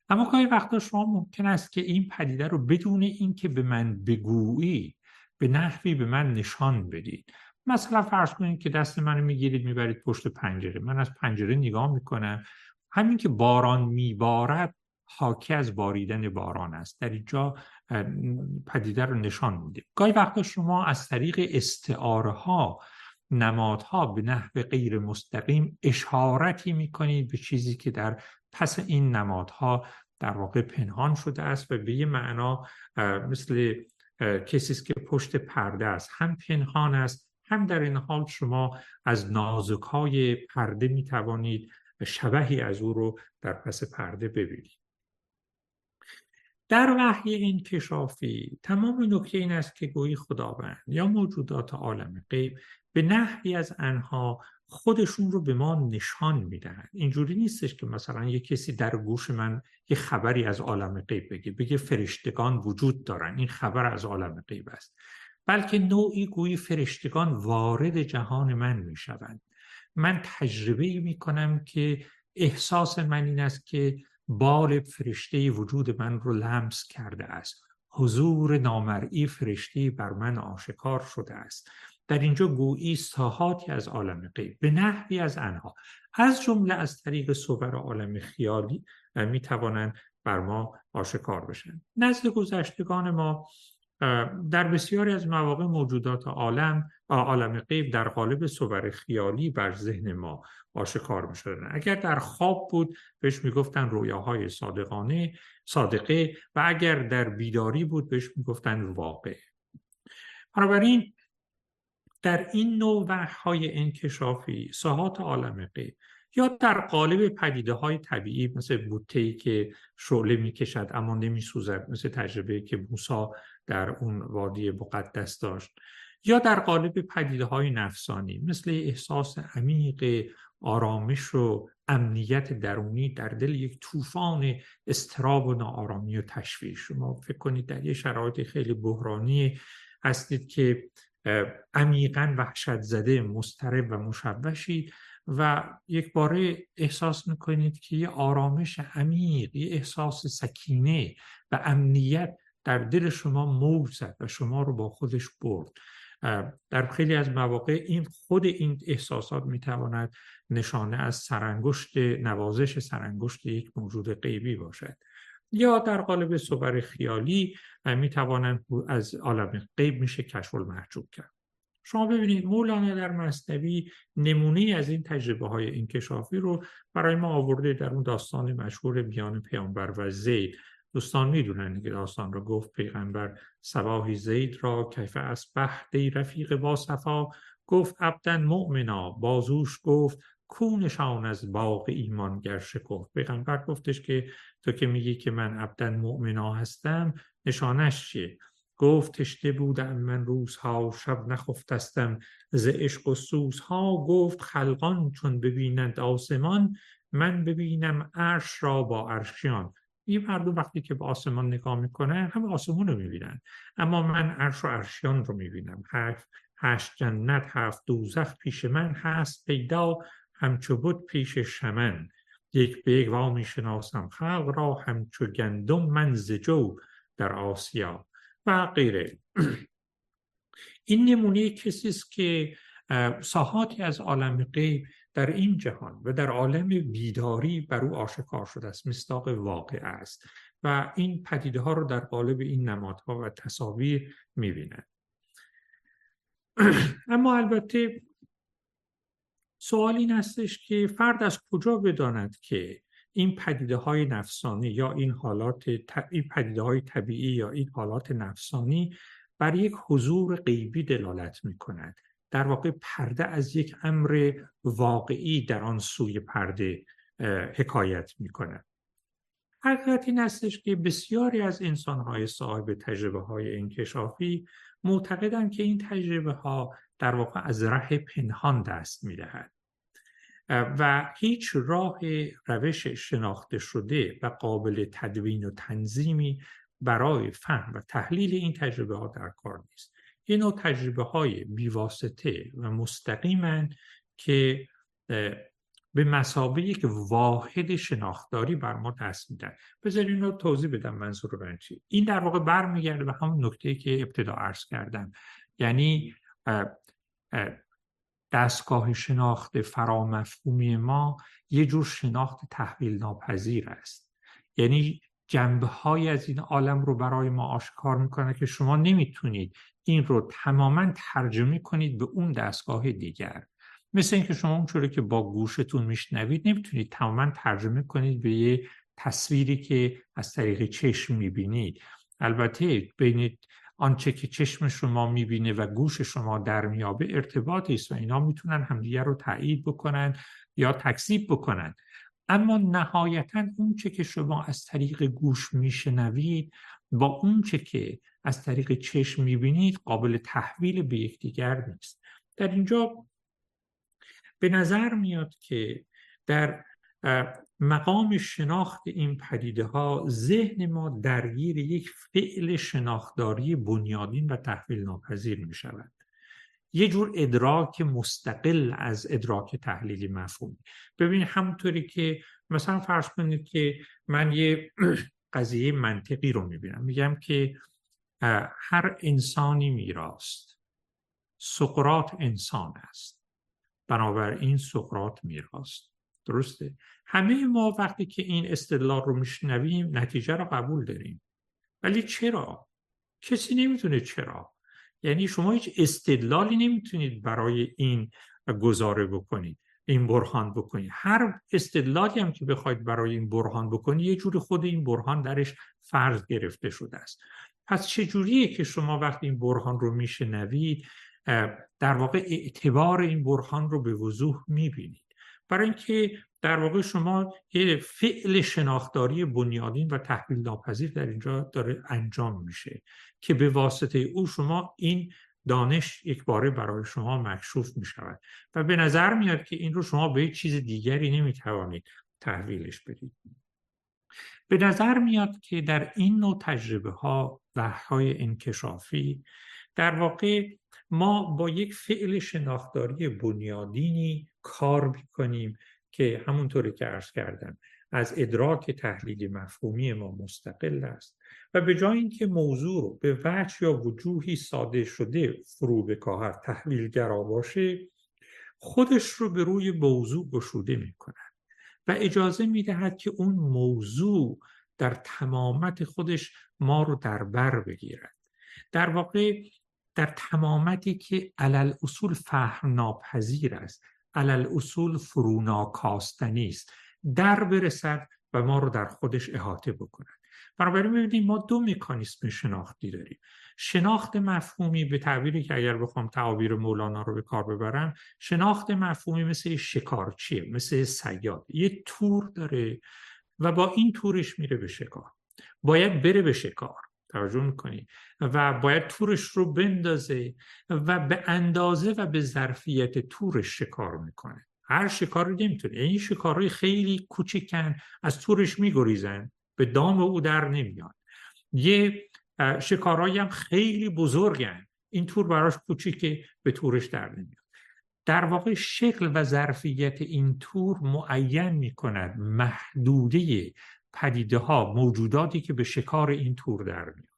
اما گاهی وقتا شما ممکن است که این پدیده رو بدون اینکه به من بگویی به نحوی به من نشان بدید. مثلا فرض کنید که دست منو می‌گیرید می‌برید پشت پنجره. من از پنجره نگاه می‌کنم. همین که باران میبارد حاکی از باریدن باران است. در اینجا پدیده رو نشان میده. گاهی وقتا شما از طریق استعاره ها نمادها به نحو غیر مستقیم اشارتی می‌کنید به چیزی که در پس این نمادها در واقع پنهان شده است و به یه معنا مثل کسی که پشت پرده است. هم پنهان است هم در این حال شما از نازک های پرده می توانید شبهی از او رو در پس پرده ببینید. در وحی انکشافی تمام نکته این است که گویی خداوند یا موجودات عالم غیب به نحوی از انها خودشون رو به ما نشان میدن اینجوری نیستش که مثلا یه کسی در گوش من یه خبری از عالم غیب بگه بگه فرشتگان وجود دارن. این خبر از عالم غیب است. بلکه نوعی گویی فرشتگان وارد جهان من می‌شوند. من تجربه می کنم که احساس من این است که بال فرشته وجود من رو لمس کرده است. حضور نامرئی فرشته بر من آشکار شده است. در اینجا گویی ساحاتی از عالم غیب به نحوی از انها. از جمله از طریق صور عالم خیالی می توانند بر ما آشکار بشن. نزد گذشتگان ما در بسیاری از مواقع موجودات عالم عالم غیب در قالب صور خیالی بر ذهن ما آشکار می شدن. اگر در خواب بود بهش می‌گفتن رویاهای صادقانه صادقه و اگر در بیداری بود بهش می‌گفتن واقع. بنابراین در این نوع های انکشافی ساحات عالم غیب یا در قالب پدیده های طبیعی مثل بوته ای که شعله می‌کشد اما نمیسوزد مثل تجربه که موسا در اون وادی مقدس داشت یا در قالب پدیده های نفسانی مثل احساس عمیق آرامش و امنیت درونی در دل یک طوفان استراب و ناآرامی و تشویش. شما فکر کنید در یه شرایط خیلی بحرانی هستید که عمیقا وحشت زده مسترب و مشوشید و یک باره احساس می‌کنید که یه آرامش عمیق یه احساس سکینه و امنیت در دل شما موج زد و شما رو با خودش برد. در خیلی از مواقع این خود این احساسات می‌تواند نشانه از سرانگشت نوازش سرانگشت یک موجود غیبی باشد. یا در قالب صور خیالی می‌توانند از عالم غیب میشه کشف المحجوب کرد. شما ببینید مولانا در مصنوی نمونه از این تجربه های انکشافی رو برای ما آورده در اون داستان مشهور بیان پیامبر و زید. دوستان می‌دونن که داستان رو. گفت پیغمبر سباهی زید را کیف اسبح دی رفیق با صفا. گفت عبدن مؤمنا. بازوش گفت کونشان از باغ ایمان گر شکفت؟ پیغمبر گفتش که تو که میگی که من عبدن مؤمنا هستم نشانش چیه؟ گفت تشته بودم من روزها شب نخفتستم ز عشق و سوزها. گفت خلقان چون ببینند آسمان من ببینم عرش را با عرشیان. این مردم وقتی که به آسمان نگاه می‌کنن هم آسمان رو می‌بینن. اما من عرش و عرشیان رو می‌بینم. هشت جنت هفت دوزخ پیش من هست پیدا. همچو بود پیش شمن. یک به یک وا می‌شناسم خلق را همچو گندم من زجو در آسیا. و غیره. این نمونه کسی است که ساحاتی از عالم غیب در این جهان و در عالم بیداری بر او آشکار شده است مستاق واقع است. و این پدیده ها رو در قالب این نمادها و تصاویر می‌بینند اما البته سوال این هستش که فرد از کجا بداند که این پدیده های نفسانی یا این حالات این پدیده های طبیعی یا این حالات نفسانی بر یک حضور غیبی دلالت می کند در واقع پرده از یک امر واقعی در آن سوی پرده حکایت می کند حقیقت این هستش که بسیاری از انسانهای صاحب تجربه های انکشافی معتقدند که این تجربه ها در واقع از ره پنهان دست می دهد. و هیچ راه روش شناخته شده و قابل تدوین و تنظیمی برای فهم و تحلیل این تجربه ها در کار نیست. این نوع تجربه های بیواسطه و مستقیمن که به مسابقه یک واحد شناختاری بر ما دست میدن بذار این رو توضیح بدم منظور من چی؟ این در واقع برمیگرده به همون نکته که ابتدا عرض کردم. یعنی دستگاه شناخت فرامفهومی ما یه جور شناخت تحویل ناپذیر است. یعنی جنبه های از این عالم رو برای ما آشکار می‌کنه که شما نمی‌تونید این رو تماما ترجمه کنید به اون دستگاه دیگر. مثل اینکه شما اونچوری که با گوشتون میشنوید نمی‌تونید تماما ترجمه کنید به یه تصویری که از طریق چشم می‌بینید. البته بین آنچه که چشم شما می‌بینه و گوش شما در میابه ارتباطی است و اینا می‌تونن همدیگر رو تایید بکنن یا تکذیب بکنن. اما نهایتا اونچه که شما از طریق گوش میشنوید با اونچه که از طریق چشم می‌بینید قابل تحویل به یکدیگر نیست. در اینجا به نظر میاد که در مقام شناخت این پدیده ها ذهن ما درگیر یک فعل شناختاری بنیادین و تحویل ناپذیر می شود یه جور ادراک مستقل از ادراک تحلیلی مفهومی ببینید همونطوری که مثلا فرض کنید که من یه قضیه منطقی رو می‌بینم. میگم که هر انسانی میراست سقرات انسان است. بنابراین سقرات میراست درسته. همه ما وقتی که این استدلال رو میشنویم نتیجه رو قبول داریم. ولی چرا؟ کسی نمی‌تونه چرا. یعنی شما هیچ استدلالی نمی‌تونید برای این گزاره بکنید این برهان بکنید. هر استدلالی هم که بخواید برای این برهان بکنید یه جوری خود این برهان درش فرض گرفته شده است. پس چجوریه که شما وقتی این برهان رو میشنوید در واقع اعتبار این برهان رو به وضوح می‌بینید؟ برای اینکه در واقع شما یه فعل شناختاری بنیادین و تحویل ناپذیر در اینجا داره انجام میشه که به واسطه او شما این دانش یک باره برای شما مکشوف می شود و به نظر میاد که این رو شما به چیز دیگری نمی توانید تحویلش بدید. به نظر میاد که در این نوع تجربه ها های انکشافی در واقع ما با یک فعل شناختاری بنیادینی کار می‌کنیم که همونطوری که عرض کردم از ادراک تحلیلی مفهومی ما مستقل است و به جای اینکه موضوع رو به وجه یا وجوهی ساده شده فرو بکاهد تحلیلگرا باشه خودش رو به روی موضوع گشوده می کند و اجازه می دهد که اون موضوع در تمامت خودش ما رو در بر بگیرد. در واقع در تمامتی که علل اصول فهم ناپذیر است علل اصول فروناکاستنی است. در برسد و ما رو در خودش احاطه بکند. بنابراین ببینید ما دو مکانیسم شناختی داریم. شناخت مفهومی به تعبیری که اگر بخوام تعابیر مولانا رو به کار ببرم شناخت مفهومی مثل شکارچیه مثل سیاد. یه تور داره و با این تورش میره به شکار. باید بره به شکار. توجه می‌کنی. و باید تورش رو بندازه و به اندازه و به ظرفیت تورش شکار می‌کنه. هر شکار رو نمی‌تونه. این شکارهای خیلی کوچیکن از تورش میگریزن. به دام او در نمیان. یه شکارهایی هم خیلی بزرگن. این تور براش کوچیکه به تورش در نمیاد. در واقع شکل و ظرفیت این تور معین می کند محدوده پدیده ها موجوداتی که به شکار این تور در میاد.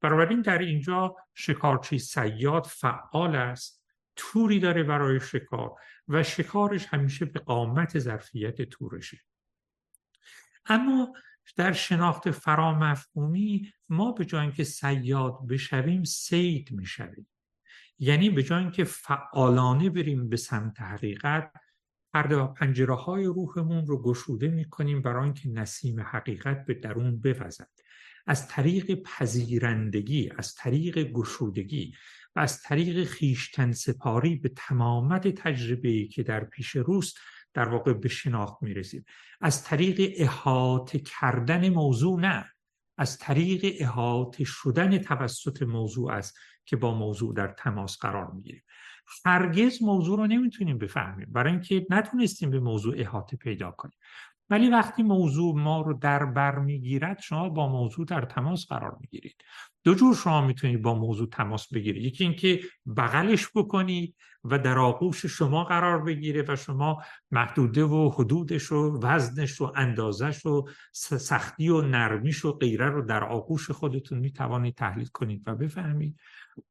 بنابراین در اینجا شکارچی سیاد فعال است توری داره برای شکار و شکارش همیشه به قامت ظرفیت تورشه. اما در شناخت فرامفهومی ما به جای اینکه سیاد بشویم سید می‌شویم. یعنی به جای اینکه فعالانه بریم به سمت حقیقت پرده و پنجره های روحمون رو گشوده می‌کنیم برای اینکه نسیم حقیقت به درون بوزد. از طریق پذیرندگی از طریق گشودگی و از طریق خیشتن سپاری به تمامت تجربه که در پیش روست در واقع به شناخت می‌رسیم. از طریق احاطه کردن موضوع نه. از طریق احاطه شدن توسط موضوع است که با موضوع در تماس قرار می‌گیریم. هرگز موضوع رو نمی‌تونیم بفهمیم. برای اینکه نتونستیم به موضوع احاطه پیدا کنیم. ولی وقتی موضوع ما رو در بر می‌گیرد شما با موضوع در تماس قرار می‌گیرید. دو جور شما می‌تونید با موضوع تماس بگیرید. یکی اینکه بغلش بکنید و در آغوش شما قرار بگیره و شما محدوده و حدودش و وزنش و اندازش و سختی و نرمیش و غیره رو در آغوش خودتون می‌توانید تحلیل کنید و بفهمید.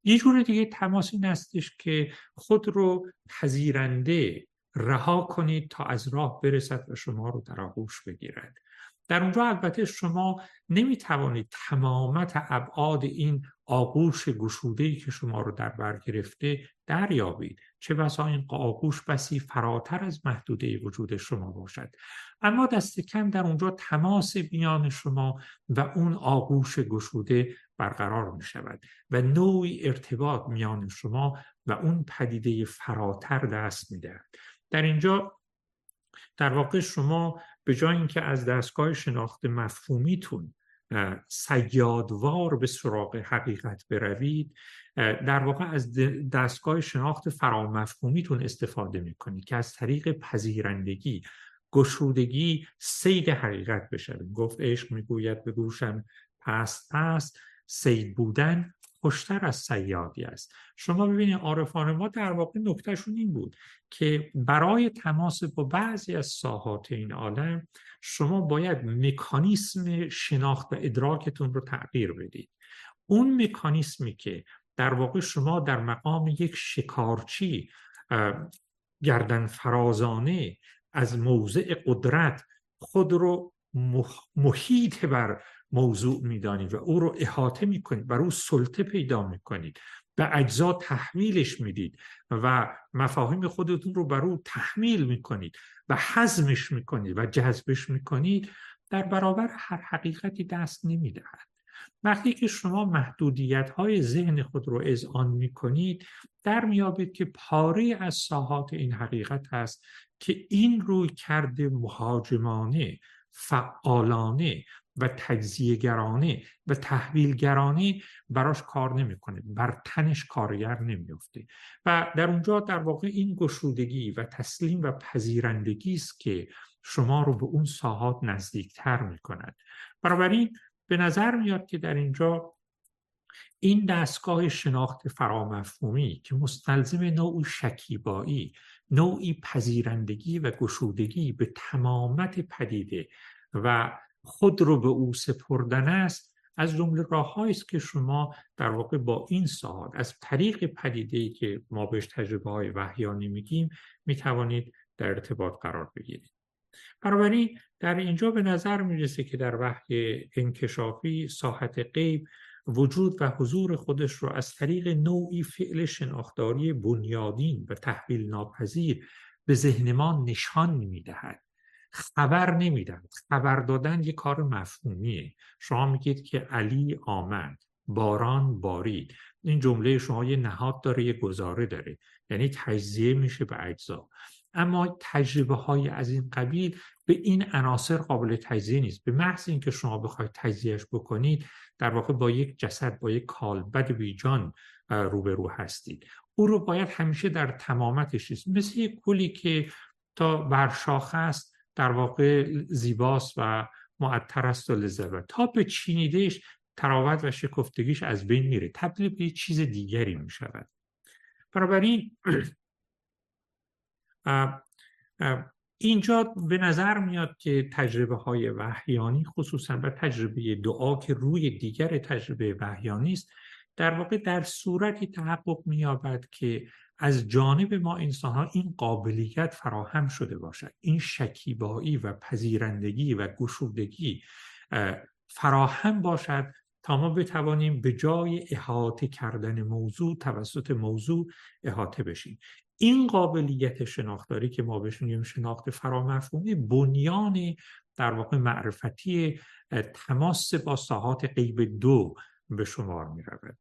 یه جور دیگه تماس این هستش که خود رو پذیرنده رها کنید تا از راه برسد و شما رو در آغوش بگیرد. در اونجا البته شما نمی توانید تمامت ابعاد این آغوش گشوده که شما رو در بر گرفته دریابید. چه بسا این آغوش بسی فراتر از محدوده وجود شما باشد. اما دست کم در اونجا تماس میان شما و اون آغوش گشوده برقرار می شود و نوعی ارتباط میان شما و اون پدیده فراتر دست می دهد. در اینجا در واقع شما به جای اینکه از دستگاه شناخت مفهومیتون سیادوار به سراغ حقیقت بروید در واقع از دستگاه شناخت فرامفهومیتون استفاده می‌کنید که از طریق پذیرندگی گشودگی سید حقیقت بشوید گفت عشق می‌گوید به گوشم پست پست سید بودن خوشتر از سیادی است. شما ببینید عارفان ما در واقع نکتهشون این بود که برای تماس با بعضی از ساحات این عالم شما باید مکانیسم شناخت و ادراکتون رو تغییر بدید. اون مکانیسمی که در واقع شما در مقام یک شکارچی گردن فرازانه از موضع قدرت خود رو محیط بر موضوع می‌دانید و او رو احاطه می‌کنید بر او سلطه پیدا می‌کنید. به اجزا تحمیلش می‌دید و مفاهیم خودتون رو بر او تحمیل می‌کنید و حزمش می‌کنید و جذبش می‌کنید در برابر هر حقیقتی دست نمی‌دهد. وقتی که شما محدودیت های ذهن خود رو اذعان می کنید در میابید که پاره از ساحات این حقیقت هست که این روی کرده مهاجمانه فعالانه و تجزیهگرانه و تحویلگرانه براش کار نمی‌کنه. بر تنش کارگر نمیفته و در اونجا در واقع این گشودگی و تسلیم و پذیرندگی است که شما رو به اون ساحات نزدیکتر می‌کند. بنابراین به نظر میاد که در اینجا این دستگاه شناخت فرامفهومی که مستلزم نوع شکیبایی نوعی پذیرندگی و گشودگی به تمامت پدیده و خود رو به او سپردن است از جمله راههایی است که شما در واقع با این ساعت از طریق پدیده ای که ما بهش تجربه های وحیانی میگیم می‌توانید در ارتباط قرار بگیرید. بنابراین در اینجا به نظر می‌رسه که در وحی انکشافی ساحت غیب وجود و حضور خودش رو از طریق نوعی فعل شناختاری بنیادین و تحویل ناپذیر به ذهن ما نشان می‌دهد. خبر نمیدن. خبر دادن یه کار مفهومیه. شما میگید که علی آمد. باران بارید. این جمله شما یه نهاد داره یه گزاره داره. یعنی تجزیه میشه به اجزا. اما تجربه های از این قبیل به این عناصر قابل تجزیه نیست. به محض اینکه شما بخواید تجزیهش بکنید در واقع با یک جسد با یک کالبد بیجان روبرو هستید. او رو باید همیشه در تمامتش مثل یک گلی که تا برشاخه است در واقع زیباست و معطر است و لذت. تا به چینیدهش تراوت و شکفتگیش از بین میره. تبدیل به چیز دیگری می‌شود. بنابراین اینجا به نظر میاد که تجربه های وحیانی خصوصا و تجربه دعا که روی دیگر تجربه وحیانی است در واقع در صورتی تحقق مییابد که از جانب ما انسان ها این قابلیت فراهم شده باشد این شکیبایی و پذیرندگی و گشودگی فراهم باشد تا ما بتوانیم به جای احاطه کردن موضوع توسط موضوع احاطه بشیم این قابلیت شناختاری که ما بهش میگیم شناخت فرامفهومی بنیان در واقع معرفتی تماس با ساحات غیب دو به شمار می رود.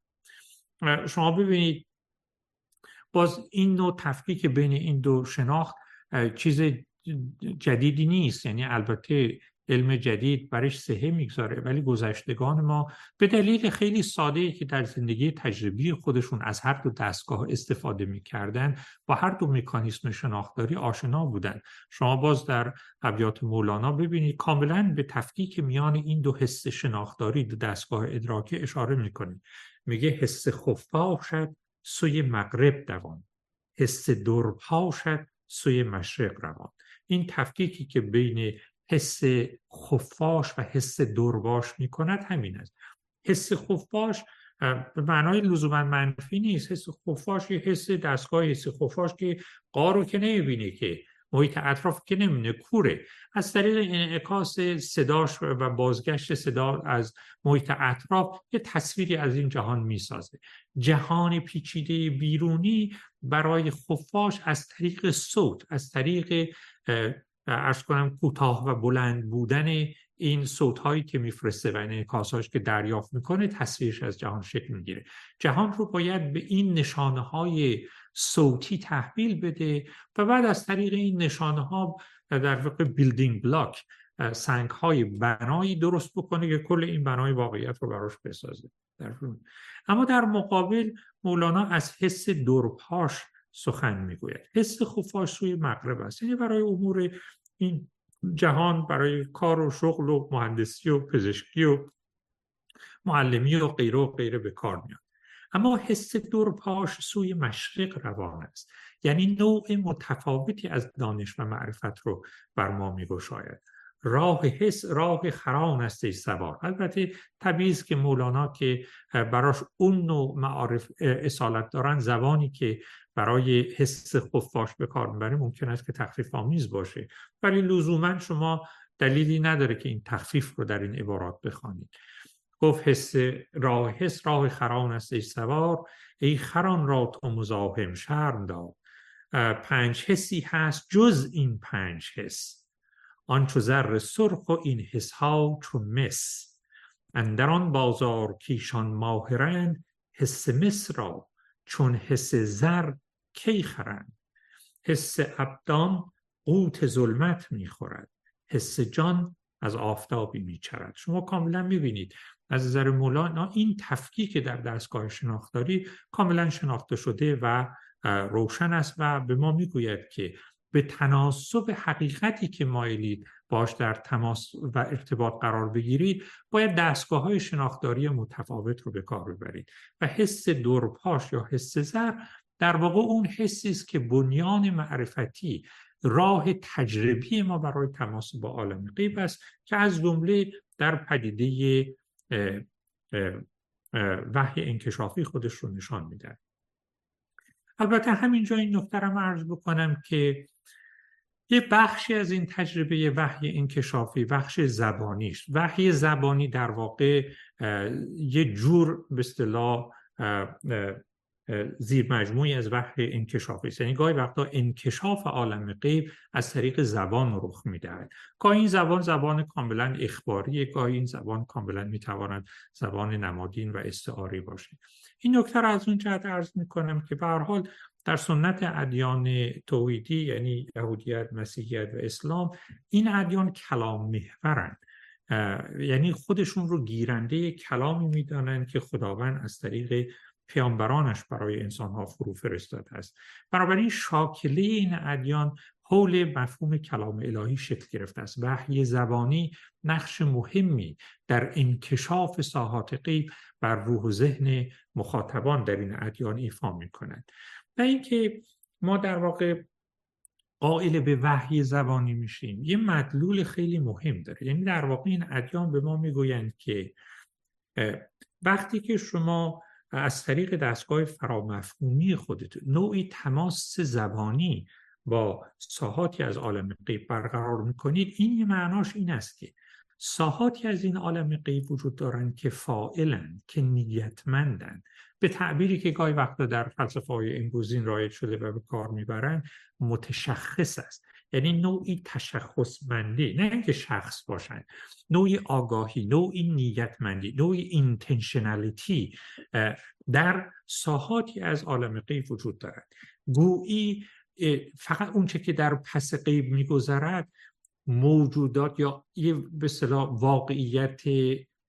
شما ببینید باز این نوع تفکیک بین این دو شناخت چیز جدیدی نیست. یعنی البته علم جدید برش سهه می‌گذاره ولی گذشتگان ما به دلیل خیلی ساده که در زندگی تجربی خودشون از هر دو دستگاه استفاده می‌کردن با هر دو مکانیسم شناختاری آشنا بودن. شما باز در ابیات مولانا ببینید کاملا به تفکیک میان این دو حس شناختاری دو دستگاه ادراکی اشاره می‌کنید میگه حس خفاشد سوی مغرب دوان. حس درپاشد سوی مشرق روان. این تفکیکی که بین حس خفاش و حس درباش می کند همین است. حس خفاش به معنای لزوما منفی نیست. حس خفاش یه حس دستگاه حس خفاش که قارو که نمی‌بینه که محیط اطراف که نمی‌بینه کوره. از طریق انعکاس صداش و بازگشت صدا از محیط اطراف یه تصویری از این جهان می‌سازه. جهان پیچیده بیرونی برای خفاش از طریق صوت از طریق ارز کنم کوتاه و بلند بودن این صوت هایی که میفرسته و این که دریافت می‌کنه تصویرش از جهان شکل می‌گیره. جهان رو باید به این نشانه های صوتی تحویل بده و بعد از طریق این نشانه ها در واقع بیلدینگ بلاک سنگ های بنایی درست بکنه که کل این بنای واقعیت رو براش بسازه. در اما در مقابل مولانا از حس درپاش سخن می‌گوید. حس خفاش سوی مغرب است. یعنی برای امور این جهان برای کار و شغل و مهندسی و پزشکی و معلمی و غیره و غیره به کار میاد. اما حس دور پاش سوی مشرق روان است. یعنی نوع متفاوتی از دانش و معرفت رو بر ما میگشاید. راه حس راه خران است ای سوار. البته طبیعی که مولانا که براش اون نوع معارف اصالت دارن زبانی که برای حس خفاش به کار می‌بره ممکن است که تخفیف آمیز باشه. ولی لزوما شما دلیلی نداره که این تخفیف رو در این عبارات بخوانید. گفت حس راه حس راه خران است ای سوار ای خران را تو مزاحم شرم پنج حسی هست جز این پنج حس. آن چو زر سرخ و این حس ها چو مس. اندران بازار کیشان ماهرند حس مس را چون حس زر کی خرند حس ابدان قوت ظلمت می‌خورد حس جان از آفتابی میچرد شما کاملا می‌بینید از نظر مولانا این تفکیک در دستگاه شناختاری کاملا شناخته شده و روشن است و به ما می‌گوید که به تناسب حقیقتی که مایلید باش در تماس و ارتباط قرار بگیرید باید دستگاه های شناختاری متفاوت رو به کار ببرید و حس دورپاش یا حس زر در واقع اون حسی است که بنیان معرفتی راه تجربی ما برای تماس با عالم غیب است که از جمله در پدیده وحی انکشافی خودش رو نشان میده. البته همینجا این نکته رو عرض بکنم که یه بخشی از این تجربه وحی انکشافی بخش زبانیش وحی زبانی در واقع یه جور به اصطلاح زیر مجموعی از وحی انکشافی است. یعنی گاهی وقتا انکشاف عالم غیب از طریق زبان رخ می‌دهد. گاهی این زبان زبان کاملا اخباری گاهی این زبان کاملا می‌تواند زبان نمادین و استعاری باشه. این نکته را از اون جهت عرض می‌کنم که به هر حال در سنت ادیان توحیدی یعنی یهودیت مسیحیت و اسلام این ادیان کلام محورند یعنی خودشون رو گیرنده کلامی می‌دانند که خداوند از طریق پیامبرانش برای انسان ها فرو فرستاده است. بنابراین شاکله این ادیان حول مفهوم کلام الهی شکل گرفته است. وحی زبانی نقش مهمی در انکشاف ساحات غیب بر روح و ذهن مخاطبان در این ادیان ایفا می کنند و اینکه ما در واقع قائل به وحی زبانی میشیم یه مدلول خیلی مهم داره. یعنی در واقع این ادیان به ما می‌گویند که وقتی که شما از طریق دستگاه فرامفهومی خودتون نوعی تماس زبانی با ساحاتی از عالم غیب برقرار می‌کنید. این یه معناش این است که ساحاتی از این عالم غیب وجود دارند که فائلن که نیتمندن. به تعبیری که گاهی وقتا در فلسفه های امروزین رایج شده و به کار می‌برن متشخص است. یعنی نوعی تشخصمندی نه اینکه شخص باشند نوعی آگاهی نوعی نیتمندی نوعی اینتنشنالیتی در ساحاتی از عالم غیب وجود دارد. گویی فقط اونچه که در پس غیب میگذرد موجودات یا یه به واقعیت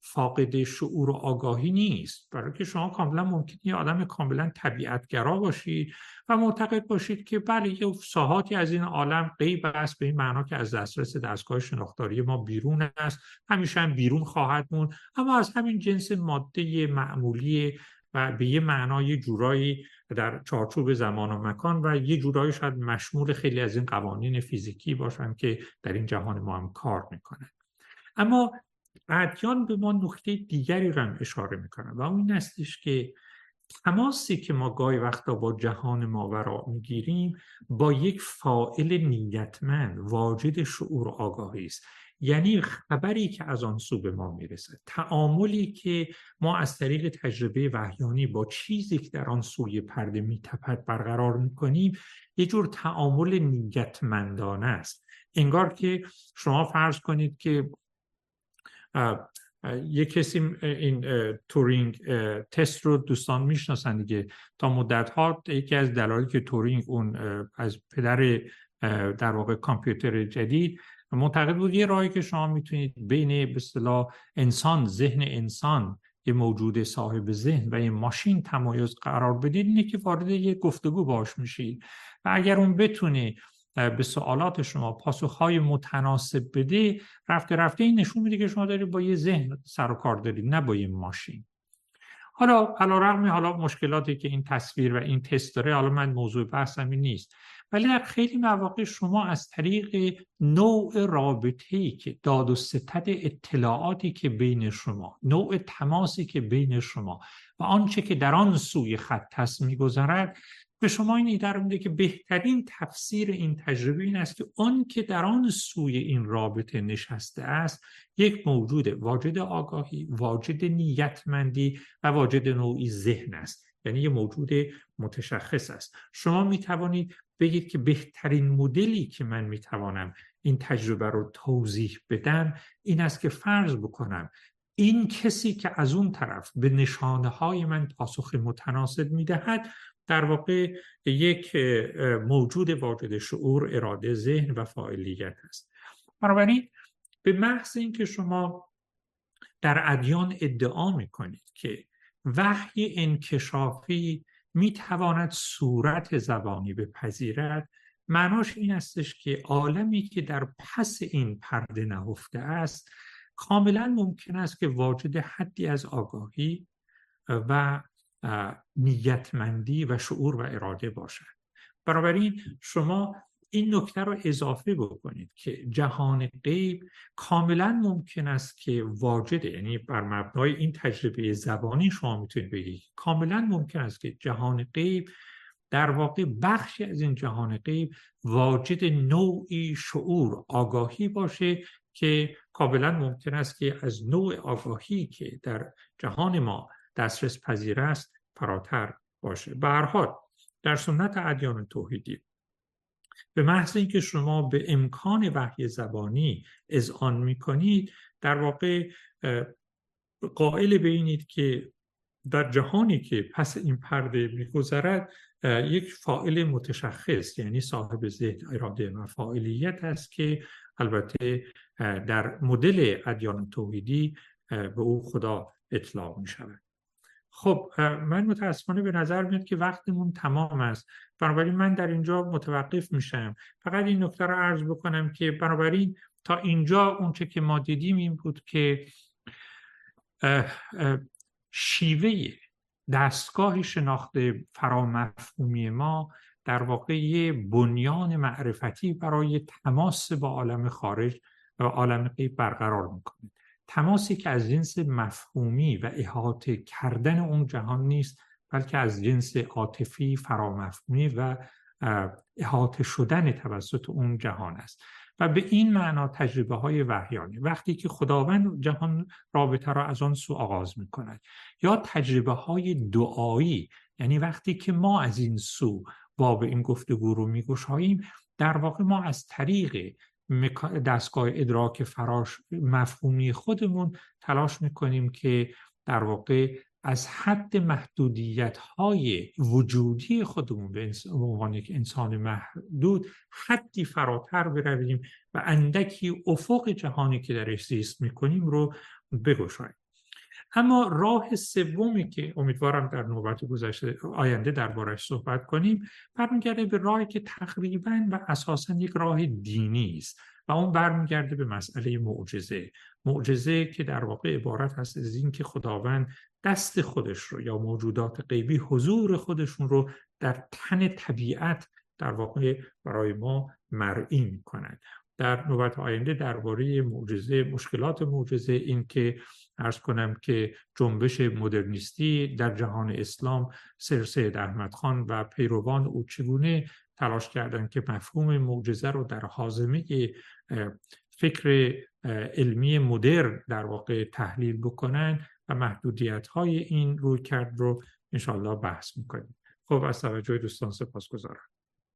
فاقد شعور و آگاهی نیست. برای که شما کاملا ممکنه یه آدم کاملا طبیعتگرا باشید و معتقد باشید که بله یه ساحاتی از این عالم غیب است. به این معنا که از دسترس دستگاه شناختاری ما بیرون است. همیشه هم بیرون خواهد مون اما از همین جنس ماده معمولی و به یه معنای جورایی در چارچوب زمان و مکان و یه جورایی شاید مشمول خیلی از این قوانین فیزیکی باشن که در این جهان ما هم کار می‌کنن. اما ادیان به ما نکته دیگری رو هم اشاره می‌کنن و اون استش که تماسی که ما گاهی وقتا با جهان ماورا می‌گیریم با یک فائل نیتمند واجد شعور آگاهی است. یعنی خبری که از آن سو به ما می‌رسه. تعاملی که ما از طریق تجربه وحیانی با چیزی که در آن سوی پرده میتپد برقرار می‌کنیم یه جور تعامل نیتمندانه است. انگار که شما فرض کنید که یه کسی این تورینگ تست رو دوستان می‌شناسن دیگه. تا مدت ها یکی از دلایلی که تورینگ اون از پدر در واقع کامپیوتر جدید معتقد بود یه راهی که شما می‌تونید بین به اصطلاح انسان ذهن انسان یه موجود صاحب ذهن و یه ماشین تمایز قرار بدید اینه که وارد یه گفتگو باش میشید. و اگر اون بتونه به سوالات شما پاسخهای متناسب بده رفته رفته این نشون میده که شما دارید با یه ذهن سر و کار دارید نه با یه ماشین. حالا علا رقمی حالا مشکلاتی که این تصویر و این تست داره حالا من موضوع بحثم نیست. ولی در خیلی مواقع شما از طریق نوع رابطه ای که داد و ستد اطلاعاتی که بین شما نوع تماسی که بین شما و آنچه که در آن سوی خط هست میگذرد به شما این ایده میده که بهترین تفسیر این تجربه این است که آن که در آن سوی این رابطه نشسته است یک موجود واجد آگاهی واجد نیتمندی و واجد نوعی ذهن است. یعنی یه موجود متشخص است. شما می توانید بگید که بهترین مدلی که من می توانم این تجربه رو توضیح بدم این است که فرض بکنم این کسی که از اون طرف به نشانه های من پاسخ متناسب می دهد در واقع یک موجود واجد شعور اراده ذهن و فاعلیت است. بنابراین به محض اینکه شما در ادیان ادعا می کنید که وحی انکشافی می تواند صورت زبانی بپذیرد معناش این استش که عالمی که در پس این پرده نهفته است کاملا ممکن است که واجد حدی از آگاهی و نیتمندی و شعور و اراده باشد. بنابراین شما این نکته رو اضافه بکنید که جهان غیب کاملا ممکن است که واجده یعنی بر مبنای این تجربه زبانی شما می‌تونید بگید کاملا ممکن است که جهان غیب در واقع بخشی از این جهان غیب واجد نوعی شعور آگاهی باشه که کاملا ممکن است که از نوع آگاهی که در جهان ما دسترس پذیر است فراتر باشه. به در سنت ادیان توحیدی به محض اینکه شما به امکان وحی زبانی اذعان می‌کنید در واقع قائل بینید که در جهانی که پس این پرده میگذرد یک فائل متشخص یعنی صاحب ذهن اراده و فاعلیت است که البته در مدل ادیان توحیدی به او خدا اطلاق می شود خب من متاسفانه به نظر میاد که وقتمون تمام است. بنابراین من در اینجا متوقف میشم. فقط این نکته رو عرض بکنم که بنابراین تا اینجا اونچه که ما دیدیم این بود که شیوه دستگاه شناخت فرامفهومی ما در واقع یه بنیان معرفتی برای تماس با عالم خارج و عالم غیب برقرار می‌کنه. تماسی که از جنس مفهومی و احاطه کردن اون جهان نیست بلکه از جنس عاطفی فرامفهومی و احاطه شدن توسط اون جهان است. و به این معنا تجربه های وحیانی. وقتی که خداوند جهان رابطه را از آن سو آغاز می کند یا تجربه های دعایی یعنی وقتی که ما از این سو باب این گفتگو رو میگشاییم در واقع ما از طریق دستگاه ادراک فراش مفهومی خودمون تلاش می‌کنیم که در واقع از حد محدودیت های وجودی خودمون به عنوان یک انسان محدود حدی فراتر برویم و اندکی افق جهانی که درش زیست می‌کنیم رو بگشاییم اما راه سومی که امیدوارم در نوبت گذشته آینده دربارش صحبت کنیم برمیگرده به راهی که تقریبا و اساسا یک راه دینی است و اون برمیگرده به مسئله معجزه. معجزه که در واقع عبارت هست از این که خداوند دست خودش رو یا موجودات غیبی حضور خودشون رو در تن طبیعت در واقع برای ما مرئی می‌کنند در نوبت آینده درباره معجزه مشکلات معجزه این که ارز کنم که جنبش مدرنیستی در جهان اسلام سر سید احمد خان و پیروان او چگونه تلاش کردند که مفهوم معجزه رو در حازمه فکر علمی مدرن در واقع تحلیل بکنن و محدودیت های این روی کرد رو انشاءالله بحث می‌کنیم. خب از توجه دوستان سپاس گذارم